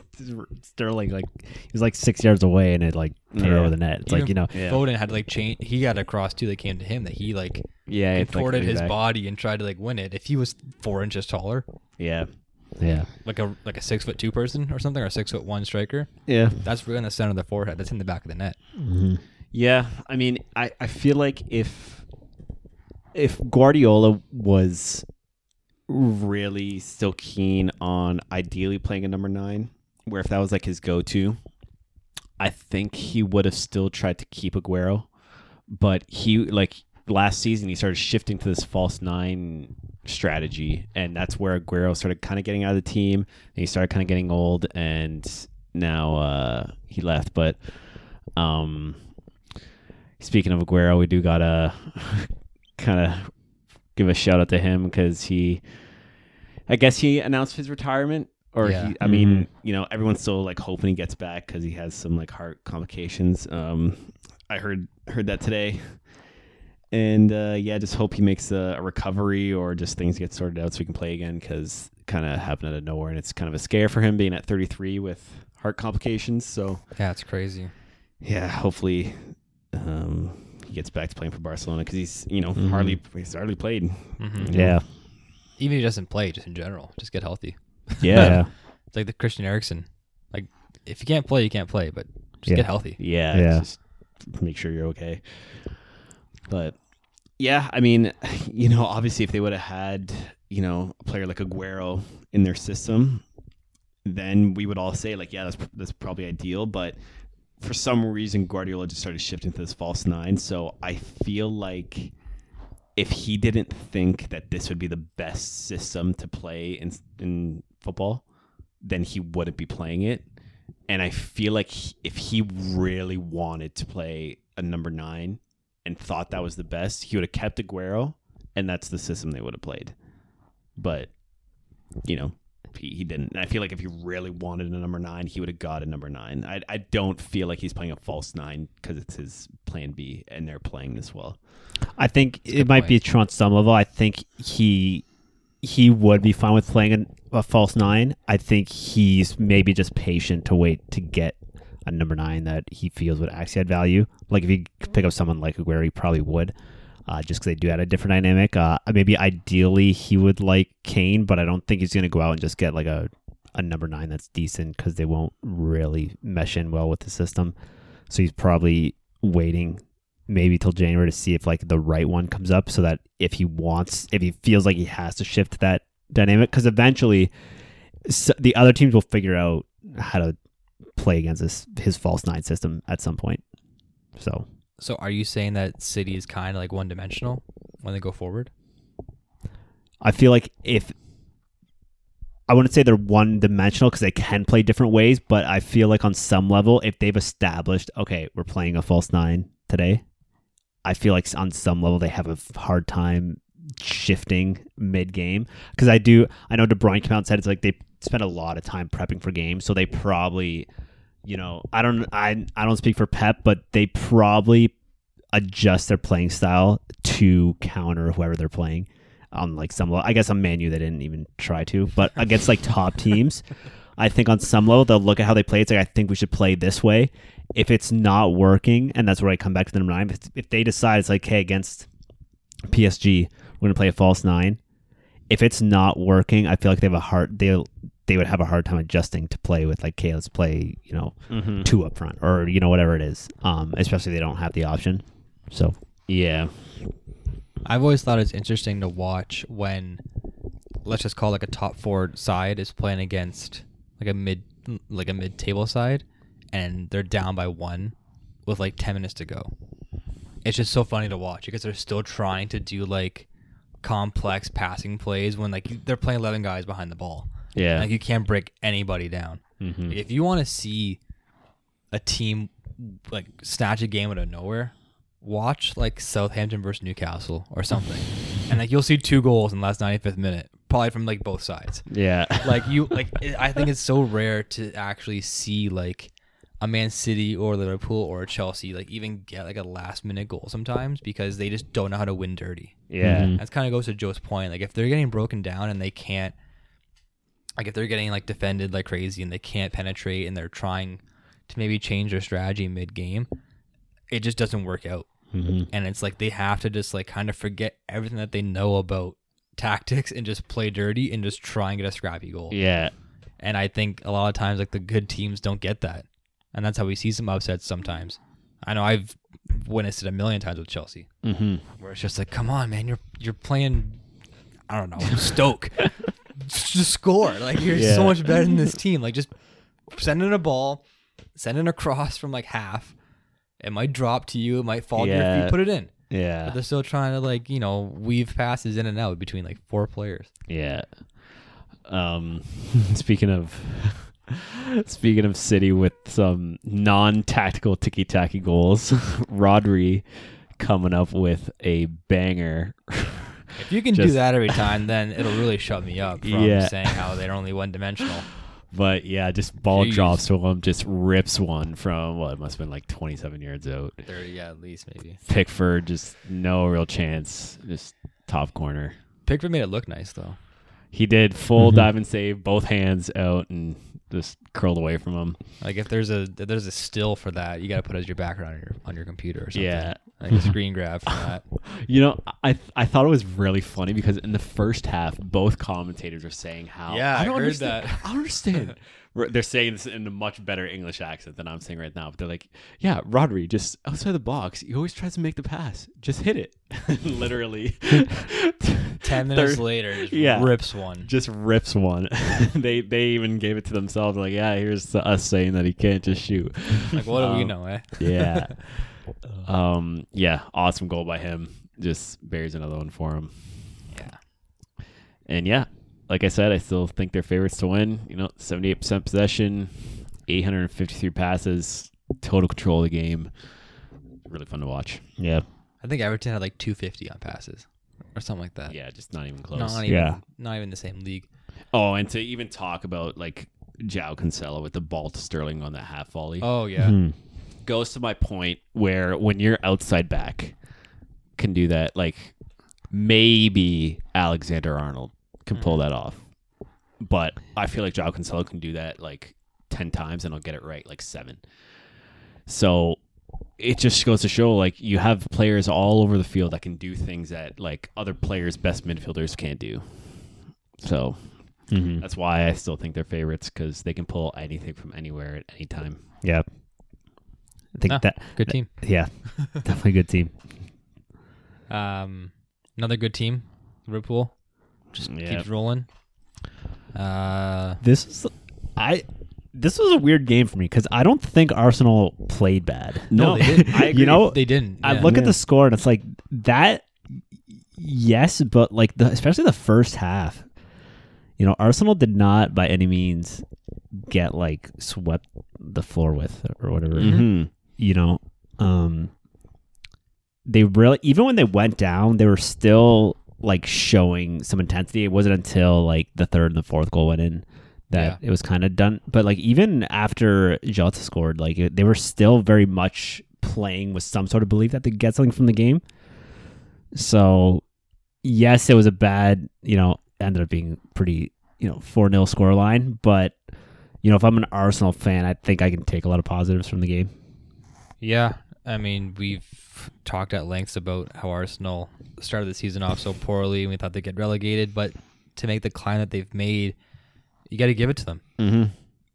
Sterling like he was like six yards away and it like put
Yeah.
over the net. It's
Even
like you know,
Yeah.
Foden had like change. He got a cross too that came to him that he like
Yeah. it's like
contorted his
back.
body and tried to like win it. If he was four inches taller,
Yeah.
yeah,
like a like a six foot two person or something, or a six foot one striker,
Yeah.
that's really in the center of the forehead. That's in the back of the net. Mm-hmm.
Yeah, I mean, I, I feel like if if Guardiola was really still keen on ideally playing a number nine, where if that was like his go to, I think he would have still tried to keep Aguero, but he like last season he started shifting to this false nine strategy, and that's where Aguero started kind of getting out of the team. And he started kind of getting old, and now uh, he left. But um, speaking of Aguero, we do gotta kind of give a shout out to him because he, I guess he announced his retirement. Or
Yeah.
he, I mean, you know, everyone's still like hoping he gets back because he has some like heart complications. Um, I heard heard that today, and uh, yeah, just hope he makes a, a recovery or just things get sorted out so he can play again because kind of happened out of nowhere and it's kind of a scare for him being at 33 with heart complications. So
Yeah, it's crazy.
yeah, hopefully um, he gets back to playing for Barcelona because he's you know
Mhm.
hardly he's hardly played.
hmm
Yeah.
Even if he doesn't play, just in general, just get healthy.
Yeah.
It's like the Christian Eriksen. Like, if you can't play, you can't play, but just
Yeah.
get healthy.
Yeah,
Yeah.
Just make sure you're okay. But yeah, I mean, you know, obviously, if they would have had you know a player like Aguero in their system, then we would all say like, yeah, that's that's probably ideal. But for some reason, Guardiola just started shifting to this false nine. So I feel like if he didn't think that this would be the best system to play in in football, then he wouldn't be playing it. And I feel like he- if he really wanted to play a number nine and thought that was the best, he would have kept Aguero, and that's the system they would have played. But you know, he, he didn't. And I feel like if he really wanted a number nine, he would have got a number nine. I I don't feel like he's playing a false nine because it's his plan B, and they're playing this well.
I think
a
it might
point.
be true on some level. I think he he would be fine with playing a, a false nine. I think he's maybe just patient to wait to get a number nine that he feels would actually add value. Like if he pick up someone like Aguero, he probably would, uh, just because they do add a different dynamic. Uh, maybe ideally he would like Kane, but I don't think he's going to go out and just get like a a number nine that's decent because they won't really mesh in well with the system. So he's probably waiting maybe till January to see if like the right one comes up so that if he wants if he feels like he has to shift that dynamic because eventually s the other teams will figure out how to play against this his false nine system at some point so
So, are you saying that City is kind of like one dimensional when they go forward?
I feel like if I wouldn't say they're one dimensional because they can play different ways, but I feel like on some level, if they've established, okay, we're playing a false nine today, I feel like on some level they have a hard time shifting mid game because I do. I know De Bruyne came out and said it's like they spend a lot of time prepping for games, so they probably, you know, I don't, I, I don't speak for Pep, but they probably adjust their playing style to counter whoever they're playing on like some level. I guess on Manu they didn't even try to, but against like top teams, I think on some level they'll look at how they play. It's like I think we should play this way. If it's not working, and that's where I come back to the number nine. If, if they decide it's like, hey, against PSG, we're gonna play a false nine. If it's not working, I feel like they have a hard they they would have a hard time adjusting to play with like, okay, let's play you know
Mm-hmm.
two up front or you know whatever it is. Um, especially if they don't have the option. So
Yeah,
I've always thought it's interesting to watch when, let's just call like a top four side is playing against like a mid like a mid table side, and they're down by one with like ten minutes to go. It's just so funny to watch because they're still trying to do like complex passing plays when like they're playing eleven guys behind the ball.
Yeah.
Like you can't break anybody down.
Mhm.
If you want to see a team like snatch a game out of nowhere, watch like Southampton versus Newcastle or something, and like you'll see two goals in the last 95th minute, probably from like both sides.
yeah.
Like you, like it, I think it's so rare to actually see like a Man City or Liverpool or Chelsea like even get like a last minute goal sometimes because they just don't know how to win dirty.
yeah.
Mhm.
That kind of goes to Joe's point. Like if they're getting broken down and they can't, like if they're getting like defended like crazy and they can't penetrate and they're trying to maybe change their strategy mid game, it just doesn't work out.
Mhm.
And it's like they have to just like kind of forget everything that they know about tactics and just play dirty and just try and get a scrappy goal.
Yeah.
And I think a lot of times like the good teams don't get that. And that's how we see some upsets sometimes. I know I've witnessed it a million times with Chelsea
Mm-hmm.
where it's just like, come on, man, you're you're playing, I don't know, Stoke, just score. Like you're
Yeah.
so much better than this team. Like just send in a ball, send in a cross from like half. It might drop to you. It might fall to your feet. Put it in.
Yeah.
But they're still trying to like you know weave passes in and out between like four players.
Yeah. Um, speaking of speaking of City with some non-tactical ticky-tacky goals, Rodri coming up with a banger.
If you can do that every time, then it'll really shut me up from
Yeah.
saying how they're only one dimensional.
But yeah, just ball
Jeez.
drops to him, just rips one from well, it must have been like 27 yards out.
Thirty, yeah, at least maybe.
Pickford just no real chance, just top corner.
Pickford made it look nice though.
He did full
Mhm.
dive and save, both hands out, and just curled away from him.
Like if there's a if there's a still for that, you got to put as your background on your on your computer or something.
Yeah.
Like a screen grab for that.
You know, I I thought it was really funny because in the first half, both commentators are saying how
Yeah,
I
I
don't
heard
understand.
that.
I don't understand. They're saying this in a much better English accent than I'm saying right now. But they're like, "Yeah, Rodri, just outside the box, he always tries to make the pass. Just hit it." Literally,
Ten minutes
Third-
later, just
yeah.
rips one.
just rips one. they they even gave it to themselves. Like, yeah, here's us saying that he can't just shoot.
Like what do we
Um,
know, eh?
Yeah. Um. Yeah. Awesome goal by him. Just bears another one for him.
Yeah.
And yeah, like I said, I still think they're favorites to win. You know, 78% possession, 853 passes, total control of the game. Really fun to watch.
Yeah.
I think Everton had like 250 on passes or something like that.
Yeah, just not even close.
Not even,
Yeah.
not even the same league.
oh, and to even talk about like João Cancelo with the ball to Sterling on that half volley
Oh yeah.
Mhm.
Goes to my point where when you're outside back can do that, like maybe Alexander Arnold can pull that off. But I feel like João Cancelo can do that like 10 times and I'll get it right like seven. So it just goes to show like you have players all over the field that can do things that like other players, best midfielders can't do. So
Mhm.
that's why I still think they're favorites because they can pull anything from anywhere at any time.
Yeah. I think
Ah.
that.
Good team.
Yeah. Definitely good team.
Um, another good team, Liverpool. Just
Yeah.
keeps rolling. Uh,
This is I. This was a weird game for me because I don't think Arsenal played bad.
No,
they didn't.
I agree.
You know,
they didn't.
I
yeah.
look at the score and it's like that. Yes, but like the especially the first half, you know, Arsenal did not by any means get like swept the floor with or whatever.
Mm-hmm.
You know, um, they really even when they went down, they were still like showing some intensity. It wasn't until like the third and the fourth goal went in that it was kind of done. But like even after Jota scored, like it, they were still very much playing with some sort of belief that they could get something from the game. So yes, it was a bad, you know, ended up being pretty, you know, 4 0 scoreline. But, you know, if I'm an Arsenal fan, I think I can take a lot of positives from the game.
Yeah, I mean, we've talked at lengths about how Arsenal started the season off so poorly, and we thought they'd get relegated. But to make the climb that they've made, you got to give it to them.
Mm-hmm.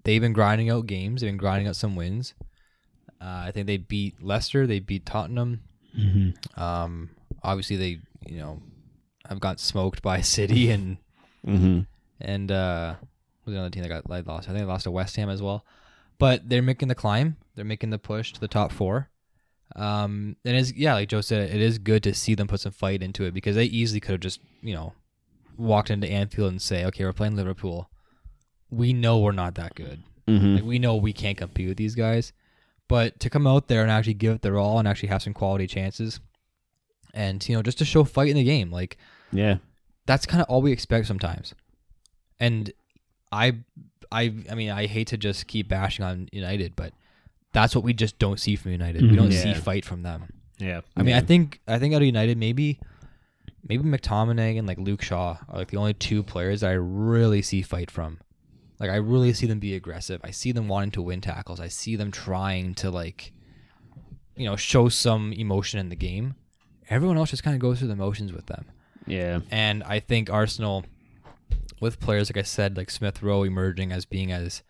They've been grinding out games. They've been grinding out some wins. Uh, I think they beat Leicester. They beat Tottenham. Um, obviously, they you know have got smoked by City and
Mm-hmm.
and uh, was another team that got lost? I think they lost to West Ham as well. But they're making the climb. They're making the push to the top four. Um, and it's yeah, like Joe said, it is good to see them put some fight into it because they easily could have just you know walked into Anfield and say, okay, we're playing Liverpool. We know we're not that good.
Mm-hmm.
Like we know we can't compete with these guys. But to come out there and actually give it their all and actually have some quality chances, and you know just to show fight in the game, like
Yeah.
that's kind of all we expect sometimes. And I, I, I mean, I hate to just keep bashing on United, but that's what we just don't see from United. We mm-hmm. don't see fight from them.
Yeah.
I mean, I think I think out of United, maybe, maybe McTominay and like Luke Shaw are like the only two players that I really see fight from. Like I really see them be aggressive. I see them wanting to win tackles. I see them trying to like, you know, show some emotion in the game. Everyone else just kind of goes through the motions with them.
Yeah.
And I think Arsenal, with players like I said, like Smith Rowe emerging as being as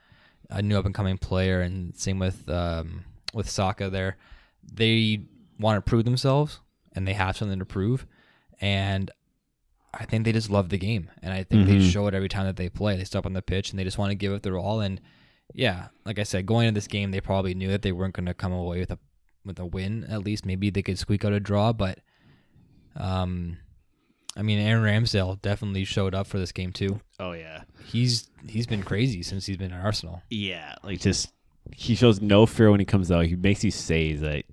a new up and coming player, and same with um, with Saka there, they want to prove themselves and they have something to prove. And I think they just love the game, and I think they
Mhm.
show it every time that they play. They step on the pitch and they just want to give it their all. And yeah, like I said, going into this game, they probably knew that they weren't going to come away with a with a win. At least maybe they could squeak out a draw, but Um, I mean, Aaron Ramsdale definitely showed up for this game too.
Oh yeah,
He's he's been crazy since he's been at Arsenal.
yeah. Like just he shows no fear when he comes out. He makes these saves that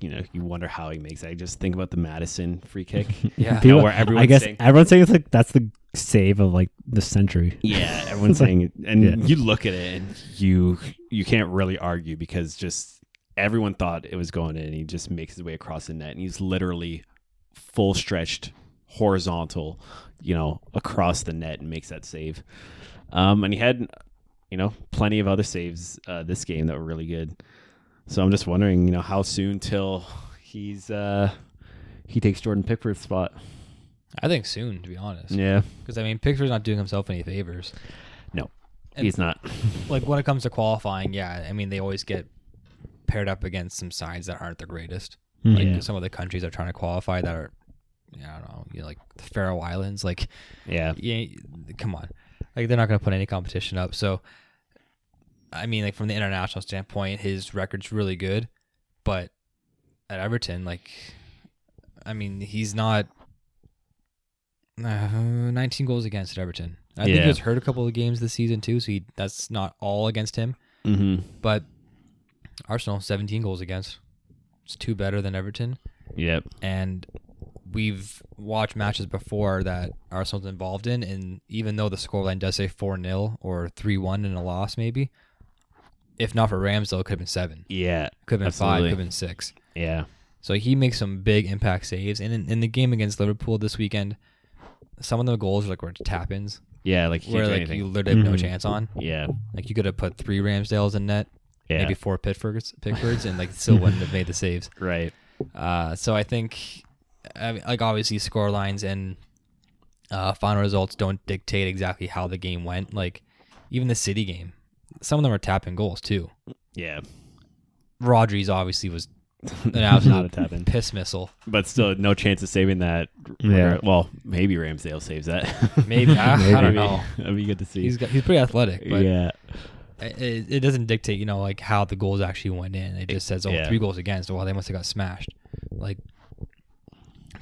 you know you wonder how he makes. it. I just think about the Maddison free kick.
Yeah.
You know, where
I guess
saying-
everyone's saying it's like that's the save of like the century.
Yeah, everyone's saying and
Yeah.
you look at it and you you can't really argue because just everyone thought it was going in. and He just makes his way across the net, and he's literally full stretched, horizontal, you know, across the net and makes that save. Um, and he had, you know, plenty of other saves uh, this game that were really good. So I'm just wondering, you know, how soon till he's uh he takes Jordan Pickford's spot.
I think soon, to be honest.
Yeah,
Because I mean, Pickford's not doing himself any favors.
no,
And-
he's not.
Like when it comes to qualifying, yeah, I mean they always get paired up against some sides that aren't the greatest. Like
Yeah.
some of the countries that are trying to qualify that are, I don't know, you know, like the Faroe Islands. Like,
Yeah,
yeah, come on, like they're not going to put any competition up. So, I mean, like from the international standpoint, his record's really good, but at Everton, like, I mean, he's not. Uh, 19 goals against at Everton. I think
Yeah.
he was hurt a couple of games this season too, so he, that's not all against him.
mm-hmm.
But Arsenal 17 goals against. It's two better than Everton,
Yep.
and we've watched matches before that Arsenal's involved in, and even though the scoreline does say 4 0 or 3 1 in a loss, maybe, if not for Ramsdale, it could have been 7.
Yeah.
Could have been 5,
Absolutely.
could have been 6.
Yeah.
So he makes some big impact saves. And in, in the game against Liverpool this weekend, some of the goals like were tap ins
Yeah. Like you
where
can't
like
anything.
you literally have no
Mhm.
chance on.
yeah.
Like you could have put three Ramsdales in net,
Yeah.
maybe four Pickfords, Pickfords, and like still wouldn't have made the saves.
Right.
Uh, so I think, I mean, like obviously score lines and uh, final results don't dictate exactly how the game went. Like even the City game, some of them are tapping goals too.
Yeah.
Rodri's obviously was an
Not a
absolute
tap in.
piss missile.
But still, no chance of saving that.
Yeah.
Well, maybe Ramsdale saves that.
Maybe I, I don't know.
That'd be good to see.
He's got, he's pretty athletic, but
yeah.
it, it doesn't dictate, you know, like how the goals actually went in. It just says, oh,
Yeah.
three goals against. Well, they must have got smashed. Like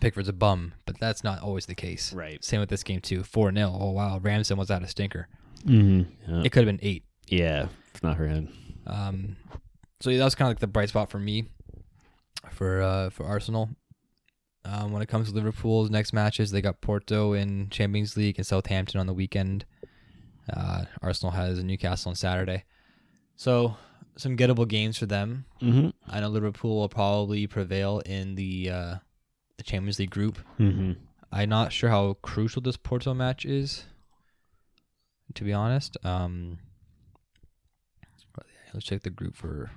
Pickford's a bum, but that's not always the case.
Right.
Same with this game too. Four 0 Oh wow, Ramsdale was out a stinker.
Mm-hmm.
Yeah.
It could have been eight.
yeah. It's not for him.
Um, so yeah, that was kind of like the bright spot for me, for uh, for Arsenal. Um, when it comes to Liverpool's next matches, they got Porto in Champions League and Southampton on the weekend. Uh, Arsenal has Newcastle on Saturday, so some gettable games for them.
Mm-hmm.
I know Liverpool will probably prevail in the uh, the Champions League group.
Mm-hmm.
I'm not sure how crucial this Porto match is, to be honest. Um, let's check the group for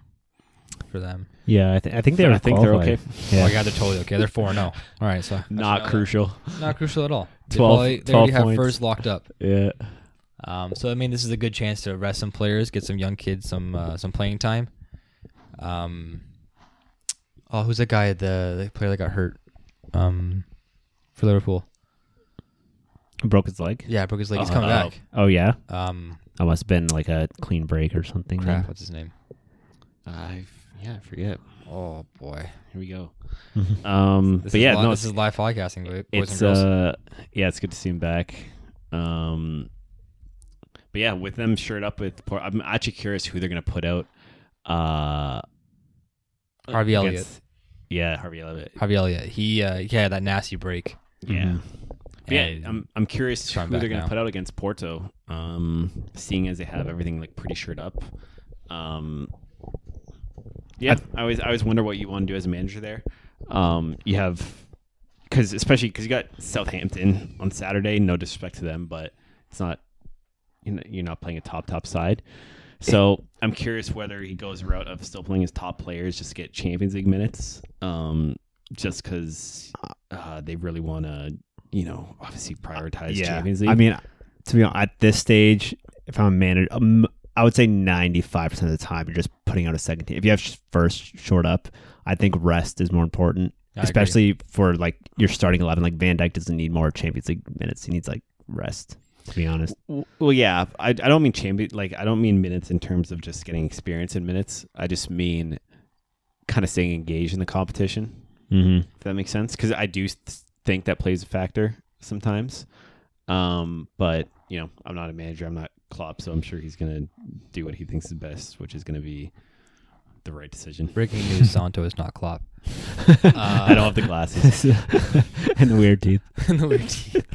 for them.
Yeah, I, th- I think they're.
I think they're okay.
Yeah.
Oh yeah, they're totally okay. They're four zero. All right, so
Not crucial.
not crucial at all. They
12
they
12
already have
points.
first locked up.
Yeah.
Um, so I mean, this is a good chance to rest some players, get some young kids some uh, some playing time. Um, oh, who's that guy? The, the player that got hurt, um, for Liverpool.
Broke his leg.
Yeah, broke his leg. He's
Oh,
coming
oh.
back.
Oh yeah,
Um,
that must have been like a clean break or something.
crap,
then.
what's his name?
I yeah. I forget.
Oh boy,
Here we go. Um.
this
but
is
yeah. no.
this is live podcasting, boys and
it's
girls.
uh yeah it's good to see him back um but yeah with them shirt up with Port- i'm actually curious who they're gonna put out uh
Harvey Elliott.
against- yeah harvey elliott
Harvey Elliott. He uh, he had that nasty break.
yeah
Mhm.
Yeah i'm i'm curious who they're gonna put out against porto um seeing as they have everything like pretty shirt up um yeah i always i always wonder what you want to do as a manager there um you have because especially because you got Southampton on Saturday. No disrespect to them, but it's not you know, you're not playing a top top side. So I'm curious whether he goes a route of still playing his top players just to get Champions League minutes, um, just because uh, they really want to, you know, obviously prioritize Champions League.
I mean, to be honest, at this stage, if I'm a manager, um, I would say 95% of the time you're just putting out a second team. If you have first short up, I think rest is more important,
I agree.
especially for like your starting 11. Like Van Dijk doesn't need more Champions League minutes. He needs like rest, to be honest.
Well, yeah, I, I don't mean champion like I don't mean minutes in terms of just getting experience in minutes. I just mean kind of staying engaged in the competition.
Mm-hmm.
If that makes sense, because I do th- think that plays a factor sometimes. Um, but you know, I'm not a manager. I'm not Klopp, so I'm sure he's gonna do what he thinks is best, which is gonna be the right decision.
Breaking news: Santo is not Klopp.
I don't have the glasses.
and the weird teeth.
and The weird teeth.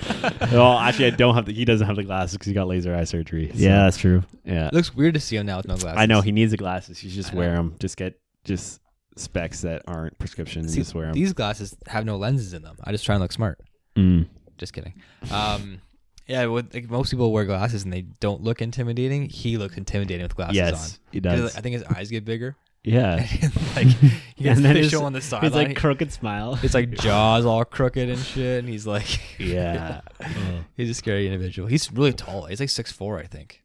well, actually, I don't have the. He doesn't have the glasses because he got laser eye surgery. so-
Yeah, that's true.
yeah.
It looks weird to see him now with no glasses.
I know he needs the glasses. He should just
I
wear
know.
them. Just get just specs that aren't prescription and
See,
just wear them.
These glasses have no lenses in them. I just try and look smart.
Mm.
Just kidding. Um, yeah, like, most people wear glasses and they don't look intimidating. He looks intimidating with glasses
yes,
on.
he
'Cause,
does.
I think his eyes get bigger.
Yeah,
like he gets
And then
facial
his-
on the
He's like crooked smile.
it's like jaws all crooked and shit, and he's like,
yeah.
he's a scary individual. He's really tall. He's like six four, I think.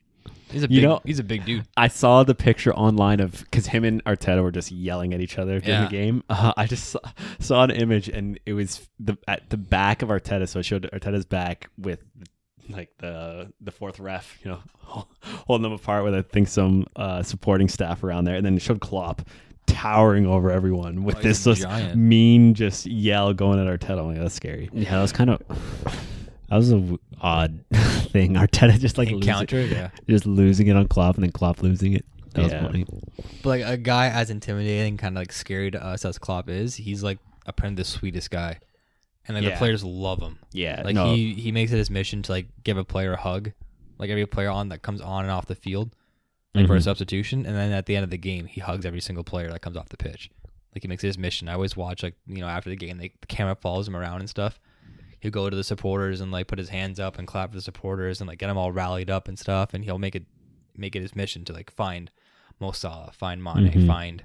He's a
You
big,
know-
he's a big dude.
I saw the picture online of because him and Arteta were just yelling at each other during
Yeah.
the game. Uh, I just saw, saw an image and it was the at the back of Arteta. So it showed Arteta's back with like the the fourth ref, you know, holding them apart with I think some uh, supporting staff around there, and then it showed Klopp towering over everyone with
Oh,
this just mean just yell going at Arteta. I'm like, that's scary.
Yeah, that was kind of that was a w- odd thing. Arteta just like losing,
yeah.
just losing it on Klopp and then Klopp losing it. That
Yeah.
was funny.
But like a guy as intimidating, kind of like scary to us as Klopp is, he's like apparently the sweetest guy, and like the players love him.
Yeah,
Like
no,
he he makes it his mission to like give a player a hug, like every player on that comes on and off the field, like for a
Mhm.
substitution, and then at the end of the game, he hugs every single player that comes off the pitch. Like he makes it his mission. I always watch like you know after the game, they, the camera follows him around and stuff. He'll go to the supporters and like put his hands up and clap for the supporters and like get them all rallied up and stuff. And he'll make it make it his mission to like find Mo Salah, find Mane,
Mhm.
find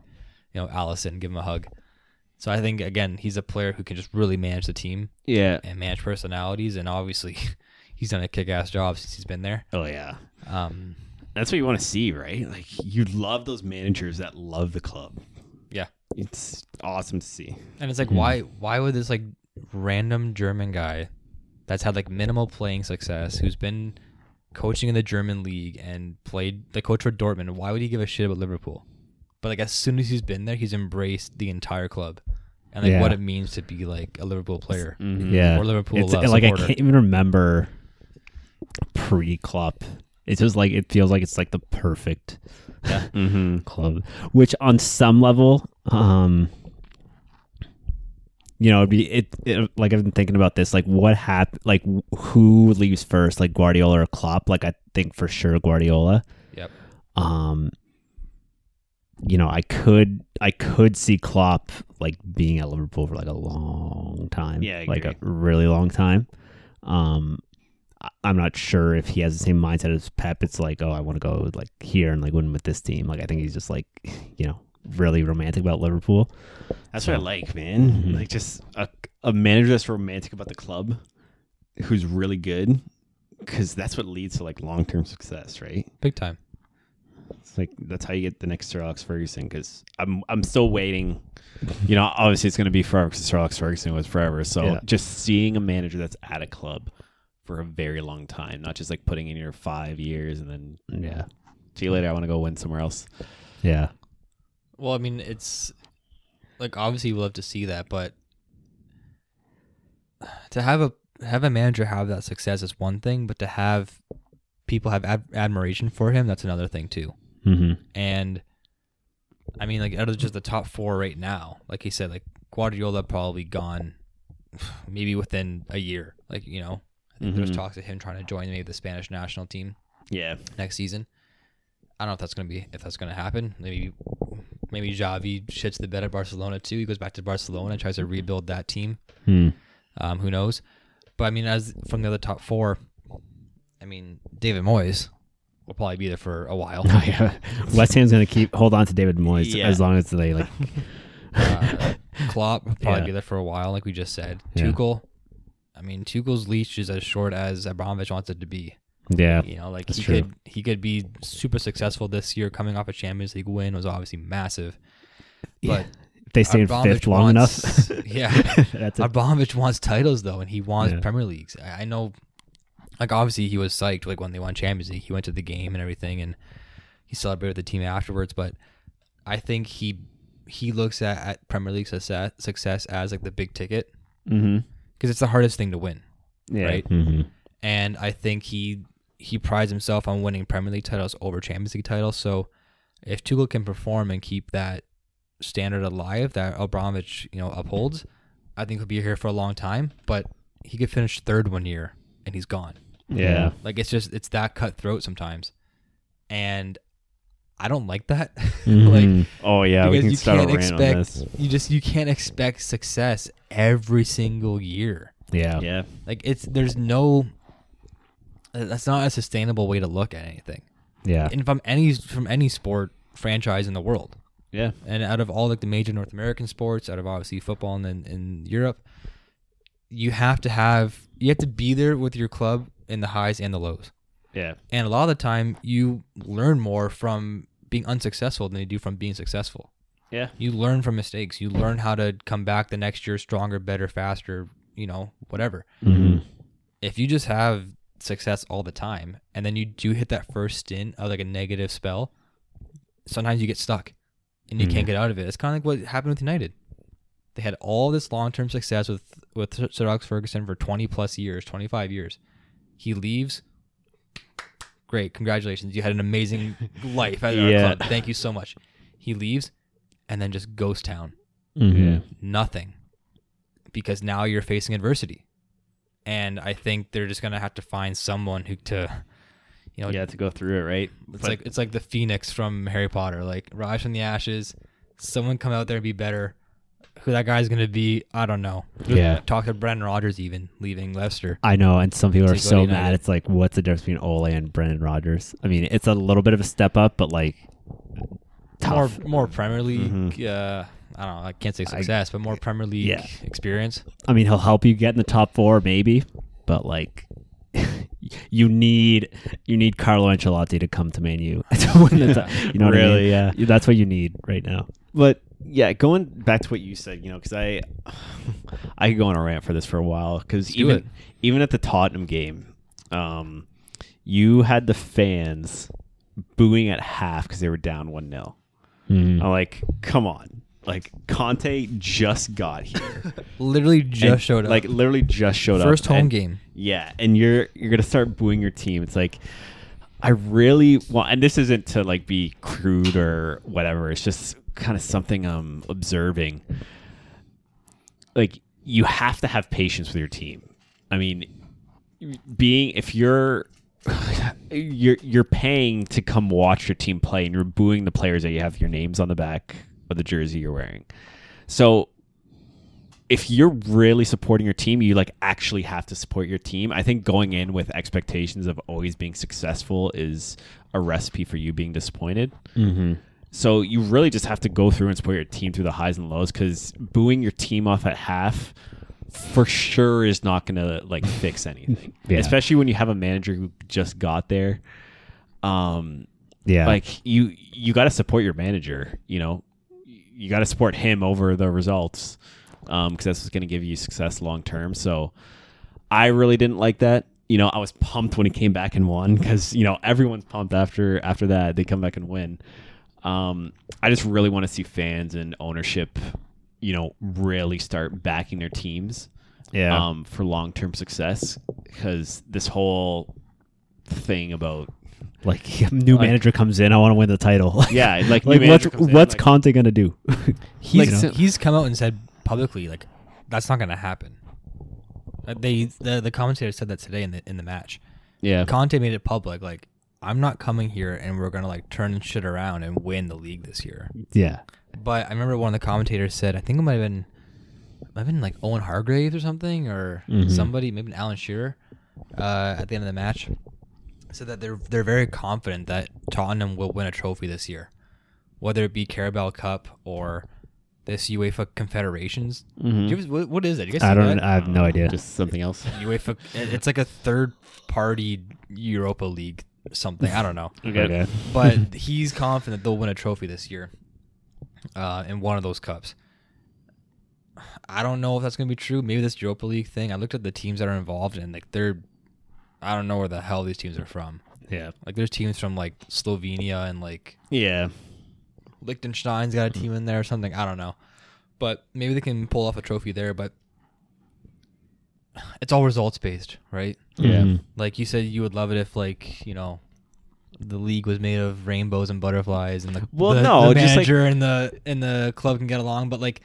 you know Alisson, give him a hug. So I think again, he's a player who can just really manage the team
yeah.
and manage personalities, and obviously he's done a kick-ass job since he's been there.
Oh yeah.
Um,
That's what you want to see, right? Like you love those managers that love the club.
yeah,
It's awesome to see.
and it's like why why would this like random German guy that's had like minimal playing success, who's been coaching in the German league and played the coach for Dortmund, why would he give a shit about Liverpool? But like as soon as he's been there, he's embraced the entire club and like
Yeah.
what it means to be like a Liverpool player.
Yeah,
Or Liverpool,
It's,
uh,
like I can't even remember pre Klopp. It's just like it feels like it's like the perfect
Mm-hmm.
club, which on some level, um, you know, it'd be it, it. Like I've been thinking about this. Like, what happened? Like, who leaves first? Like Guardiola or Klopp? Like, I think for sure Guardiola.
Yep.
Um, you know, I could I could see Klopp like being at Liverpool for like a long time.
Yeah, I
like a really long time. Um, I- I'm not sure if he has the same mindset as Pep. It's like, oh, I want to go like here and like win with this team. Like I think he's just like, you know, really romantic about Liverpool.
That's what I like, man.
Mhm.
Like just a, a manager that's romantic about the club, who's really good, because that's what leads to like long term success, right?
Big time.
It's like that's how you get the next Sir Alex Ferguson. Because I'm I'm still waiting. You know, obviously it's going to be forever because Sir Alex Ferguson was forever. So
Yeah.
just seeing a manager that's at a club for a very long time, not just like putting in your five years and then
Yeah,
see you later. I want to go win somewhere else.
yeah,
Well, I mean, it's like obviously we love to see that, but to have a have a manager have that success is one thing, but to have people have ad- admiration for him, that's another thing too.
hmm
And I mean, like out of just the top four right now, like he said, like Guardiola probably gone maybe within a year. Like you know, I think there's
Mhm.
talks of him trying to join maybe the Spanish national team
Yeah.
next season. I don't know if that's gonna be if that's gonna happen. Maybe maybe Xavi shits the bed at Barcelona too. He goes back to Barcelona and tries to rebuild that team.
Hmm.
Um, who knows? But I mean, as from the other top four, I mean, David Moyes will probably be there for a while.
Oh, yeah. West Ham's gonna keep hold on to David Moyes
Yeah.
as long as they like.
uh, Klopp will probably
Yeah.
be there for a while, like we just said.
Yeah.
Tuchel, I mean, Tuchel's leash is as short as Abramovich wants it to be.
Yeah,
You know, like
That's
he
true.
could he could be super successful this year. Coming off a Champions League win was obviously massive. But
if they stay in
Abramovich
fifth long
wants-
enough.
yeah,
that's it.
Abramovich wants titles though, and he wants
Yeah.
Premier Leagues. I I know, like obviously he was psyched like when they won Champions League. He went to the game and everything, and he celebrated with the team afterwards. But I think he he looks at, at Premier League success, success as like the big ticket
Mm-hmm.
because it's the hardest thing to win,
Yeah.
right?
Mm-hmm.
And I think he he prides himself on winning Premier League titles over Champions League titles. So if Tuchel can perform and keep that standard alive that Abramovich you know upholds, I think he'll be here for a long time. But he could finish third one year and he's gone.
Yeah.
Like it's just it's that cutthroat sometimes, and I don't like that.
Mm-hmm.
like
Oh yeah, we
because
can
you
start
can't
rant on
expect
this.
you just you can't expect success every single year.
yeah.
Yeah.
Like it's there's no that's not a sustainable way to look at anything.
Yeah.
And from any from any sport franchise in the world.
Yeah.
And out of all like the major North American sports, out of obviously football and then in Europe, you have to have you have to be there with your club in the highs and the lows.
Yeah.
And a lot of the time you learn more from being unsuccessful than you do from being successful.
Yeah.
You learn from mistakes. You learn how to come back the next year stronger, better, faster, you know, whatever.
Mm-hmm.
If you just have success all the time and then you do hit that first stint of like a negative spell, sometimes you get stuck and you
Mhm.
can't get out of it. It's kind of like what happened with United. They had all this long-term success with with Sir Alex Ferguson for 20 plus years, 25 years. He leaves. Great, congratulations. You had an amazing life at our
Yeah.
club. Thank you so much. He leaves and then just ghost town
Mm-hmm.
nothing because now you're facing adversity and i think they're just gonna have to find someone who to you know
Yeah, to go through it, right?
it's
But-
like it's like the phoenix from harry potter like rise from the ashes someone come out there and be better who that guy's gonna be i don't know
Yeah.
talk to brendan Rodgers even leaving leicester
I know, and some people are so
United.
mad. It's like, what's the difference between Ole and Brendan Rodgers? I mean, it's a little bit of a step up, but like,
more
tough.
more premier league
Mhm.
uh i don't know i can't say success but more premier league
Yeah.
experience
I mean, he'll help you get in the top four, maybe, but like, you need you need Carlo Ancelotti to come to Man U to win the. ti- You know what I
Really,
mean?
yeah.
That's what you need right now.
But yeah, going back to what you said, you know, because I, I could go on a rant for this for a while. Because even
it.
even at the Tottenham game, um, you had the fans booing at half because they were down one 0
Mhm.
I'm like, come on, like Conte just got here,
literally just
And,
showed up
like literally just showed up.
first home
and-
game
Yeah, and you're you're gonna start booing your team. It's like I really want, and this isn't to like be crude or whatever. It's just kind of something I'm observing. Like you have to have patience with your team. I mean, being if you're you're you're paying to come watch your team play, and you're booing the players that you have your names on the back of the jersey you're wearing. So if you're really supporting your team, you like actually have to support your team. I think going in with expectations of always being successful is a recipe for you being disappointed.
Mm-hmm.
So you really just have to go through and support your team through the highs and lows because booing your team off at half for sure is not going to like fix anything.
Yeah.
Especially when you have a manager who just got there. Um,
Yeah.
like you you got to support your manager you know you got to support him over the results um because that's what's going to give you success long term so i really didn't like that you know i was pumped when he came back and won because you know everyone's pumped after after that they come back and win um i just really want to see fans and ownership you know really start backing their teams
yeah.
um for long-term success because this whole thing about
like a new
like-
manager comes in, I want to win the title.
yeah like, new
like what's
manager comes in,
what's
like-
Conte gonna do?
he's
Like, so-
he's come out and said publicly like that's not going to happen. Uh, They the the commentator said that today in the in the match.
yeah
Conte made it public like I'm not coming here and we're going to like turn shit around and win the league this year.
yeah.
But I remember one of the commentators said I think it might have been might have been like Owen Hargreaves or something or
Mhm.
somebody maybe Alan Shearer uh, at the end of the match said that they're they're very confident that Tottenham will win a trophy this year, whether it be Carabao Cup or this UEFA Confederations.
Mhm.
You what, what is it? You guys
I don't.
that?
I have no idea.
Just something else.
UEFA. It's like a third party Europa League something. I don't know.
Okay.
But he's confident they'll win a trophy this year, uh, in one of those cups. I don't know if that's gonna be true. Maybe this Europa League thing. I looked at the teams that are involved, and like they're, I don't know where the hell these teams are from.
Yeah.
Like there's teams from like Slovenia and like
Yeah.
Liechtenstein's got a team in there or something. I don't know, but maybe they can pull off a trophy there. But it's all results based, right?
Yeah.
Mhm.
Like you said, you would love it if like you know, the league was made of rainbows and butterflies, and the
Well,
the,
no,
the
just, like-
manager and the and the club can get along, but like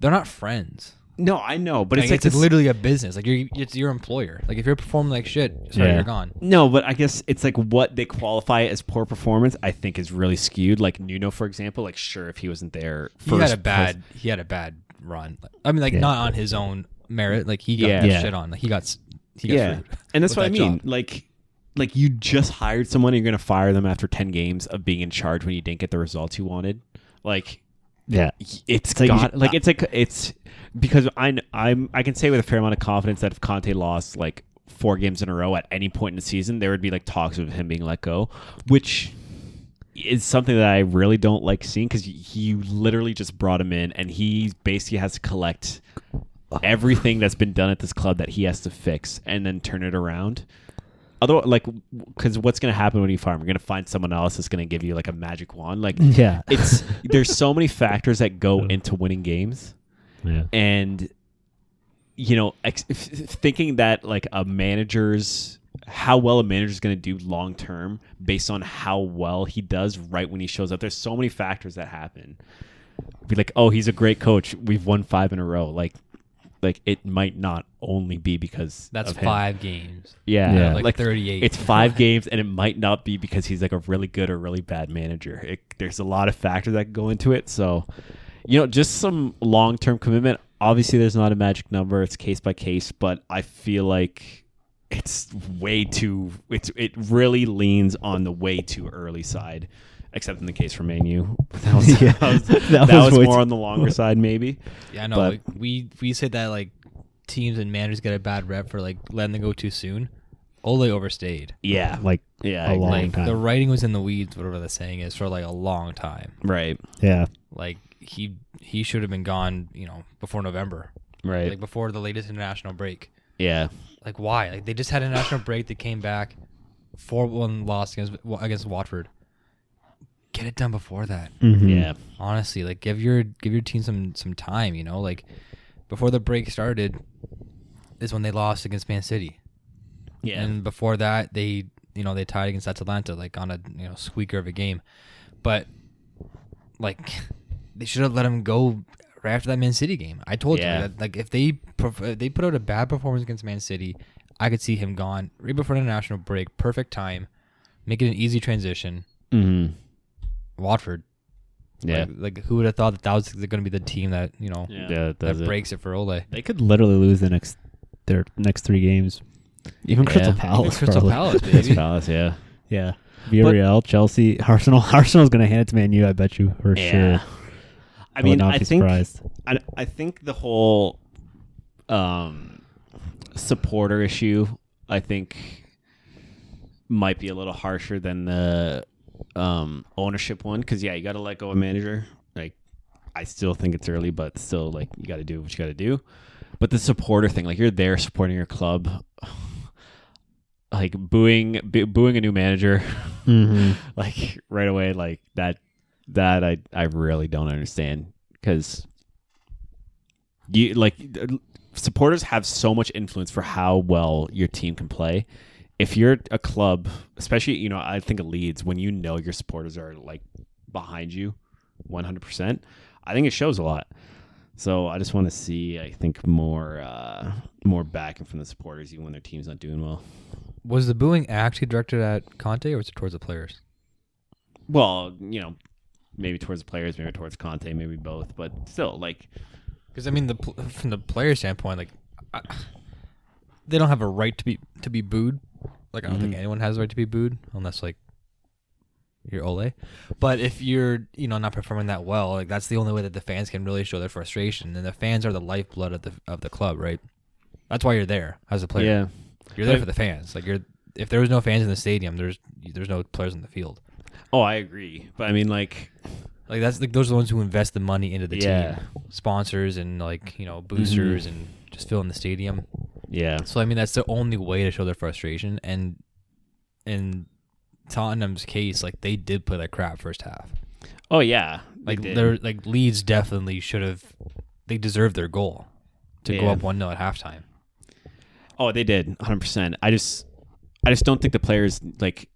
they're not friends.
No, I know, but
Like,
it's like
it's
this-
literally a business. Like you're it's your employer. Like if you're performing like shit, sorry,
Yeah.
you're gone.
No, but I guess it's like what they qualify as poor performance. I think is really skewed. Like Nuno, for example. Like sure, if he wasn't there,
He had a bad he had a bad run. I mean, like
Yeah.
not on his own merit. Like he got
Yeah.
Yeah.
shit on. Like he got he got
yeah, and that's
with
what I mean.
job.
Like, like you just hired someone, and you're gonna fire them after ten games of being in charge when you didn't get the results you wanted. Like,
Yeah.
it's
like you
got
should-
like uh, it's like it's because I kn- I'm I can say with a fair amount of confidence that if Conte lost like four games in a row at any point in the season, there would be like talks of him being let go, which is something that I really don't like seeing because he literally just brought him in and he basically has to collect everything that's been done at this club that he has to fix and then turn it around. Otherwise, like, because what's going to happen when you fire him? You're going to find someone else that's going to give you like a magic wand. Like,
Yeah.
it's there's so many factors that go into winning games
yeah.
and you know ex- thinking that like a manager's how well a manager's going to do long term based on how well he does right when he shows up there's so many factors that happen be like oh he's a great coach we've won five in a row like like it might not only be because
That's
of him.
five games.
yeah,
Yeah.
Like,
like
38.
it's five games and it might not be because he's like a really good or really bad manager it, there's a lot of factors that go into it so you know just some long-term commitment obviously there's not a magic number it's case by case but i feel like it's way too it's it really leans on the way too early side except in the case for Man U that was,
Yeah.
that was,
That
that
was
was more
too-
on the longer side maybe
Yeah, I know.
But-
like, we we said that like teams and managers get a bad rep for like letting them go too soon. Ole overstayed.
yeah
Like
yeah
a
I agree.
long
Like
time.
the writing was in the weeds, whatever the saying is, for like a long time.
right
yeah.
Like he he should have been gone, you know, before November,
right
like before the latest international break.
yeah
Like why? Like they just had a national break. They came back, four one loss against against Watford. Get it done before that.
Mhm.
yeah.
Honestly like give your give your team some some time you know? Like before the break started is when they lost against man city.
Yeah.
And before that they you know they tied against atalanta like on a you know squeaker of a game. But like they should have let him go right after that man city game. I told
Yeah.
you that like if they if they put out a bad performance against man city i could see him gone right before the national break. Perfect time. Make it an easy transition.
Mm-hmm.
Watford
yeah
like, like who would have thought that that was going to be the team that you know
yeah,
that
does it.
breaks it for Ole?
They could literally lose the next their next three games. Even Crystal
Yeah.
Palace.
Crystal
probably.
Palace,
Crystal
baby.
Palace, yeah.
Yeah. Villarreal, Chelsea, Arsenal. Arsenal's going to hand it to Man U, I bet you, for
Yeah.
sure.
I
would
mean,
not
I
be
think
surprised.
I, I think the whole um, supporter issue, I think, might be a little harsher than the um, ownership one. Because yeah, you got to let go of a manager. Like, I still think it's early, but still, like, you got to do what you got to do. But the supporter thing, like, you're there supporting your club. Like booing, boo- booing a new manager,
Mm-hmm.
like right away like that that i i really don't understand because you like supporters have so much influence for how well your team can play if you're a club especially you know i think of Leeds when you know your supporters are like behind you 100% i think it shows a lot so i just want to see i think more uh more backing from the supporters even when their team's not doing well
Was the booing actually directed at Conte or was it towards the players?
Well, you know, maybe towards the players, maybe towards Conte, maybe both, but still, like,
Because I mean, the from the player standpoint, like I, they don't have a right to be to be booed. Like I don't think
Mhm.
anyone has a right to be booed unless like you're Ole. But if you're you know not performing that well, like that's the only way that the fans can really show their frustration. And the fans are the lifeblood of the of the club, right? That's why you're there as a player.
yeah,
You're there
But-
for the fans. Like you're if there was no fans in the stadium, there's there's no players in the field.
Oh, I agree, but I mean, like,
Like that's like those are the ones who invest the money into the
Yeah.
team, sponsors and like you know boosters and just filling the stadium.
Yeah,
So I mean that's the only way to show their frustration. And in Tottenham's case, like they did play like crap first half.
oh yeah,
Like
did.
they're like Leeds definitely should have. They deserved their goal to go up one 0 at halftime.
Oh, they did, hundred percent. I just, I just don't think the players like.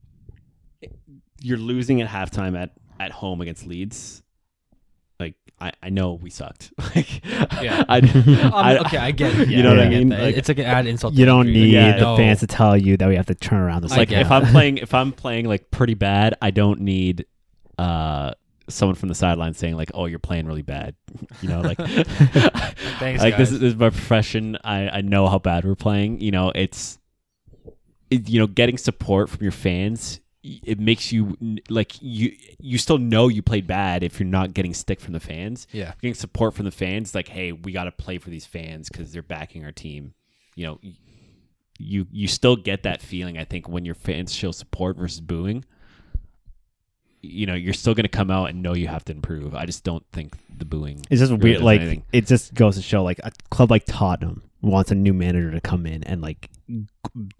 You're losing at halftime at at home against Leeds. I, I know we sucked. like
Yeah.
I,
Um,
I-
okay, I get it.
You know what I mean? Like-
it's like an added insult.
You don't need
Yeah,
the
no.
fans to tell you that we have to turn around the
I
like if. I'm playing if I'm playing like pretty bad, I don't need uh someone from the sideline saying like, "Oh, you're playing really bad." You know, like
Thanks,
like this is, this is my profession. I I know how bad we're playing. You know, it's it, you know getting support from your fans. It makes you like you you still know you played bad if you're not getting stick from the fans.
Yeah.
getting support from the fans. Like, hey, we got to play for these fans because they're backing our team. You know, you you still get that feeling. I think when your fans show support versus booing, you know, you're still going to come out and know you have to improve. I just don't think the booing.
It's just
really
weird. Like
anything.
it just goes to show, like a club like Tottenham wants a new manager to come in and like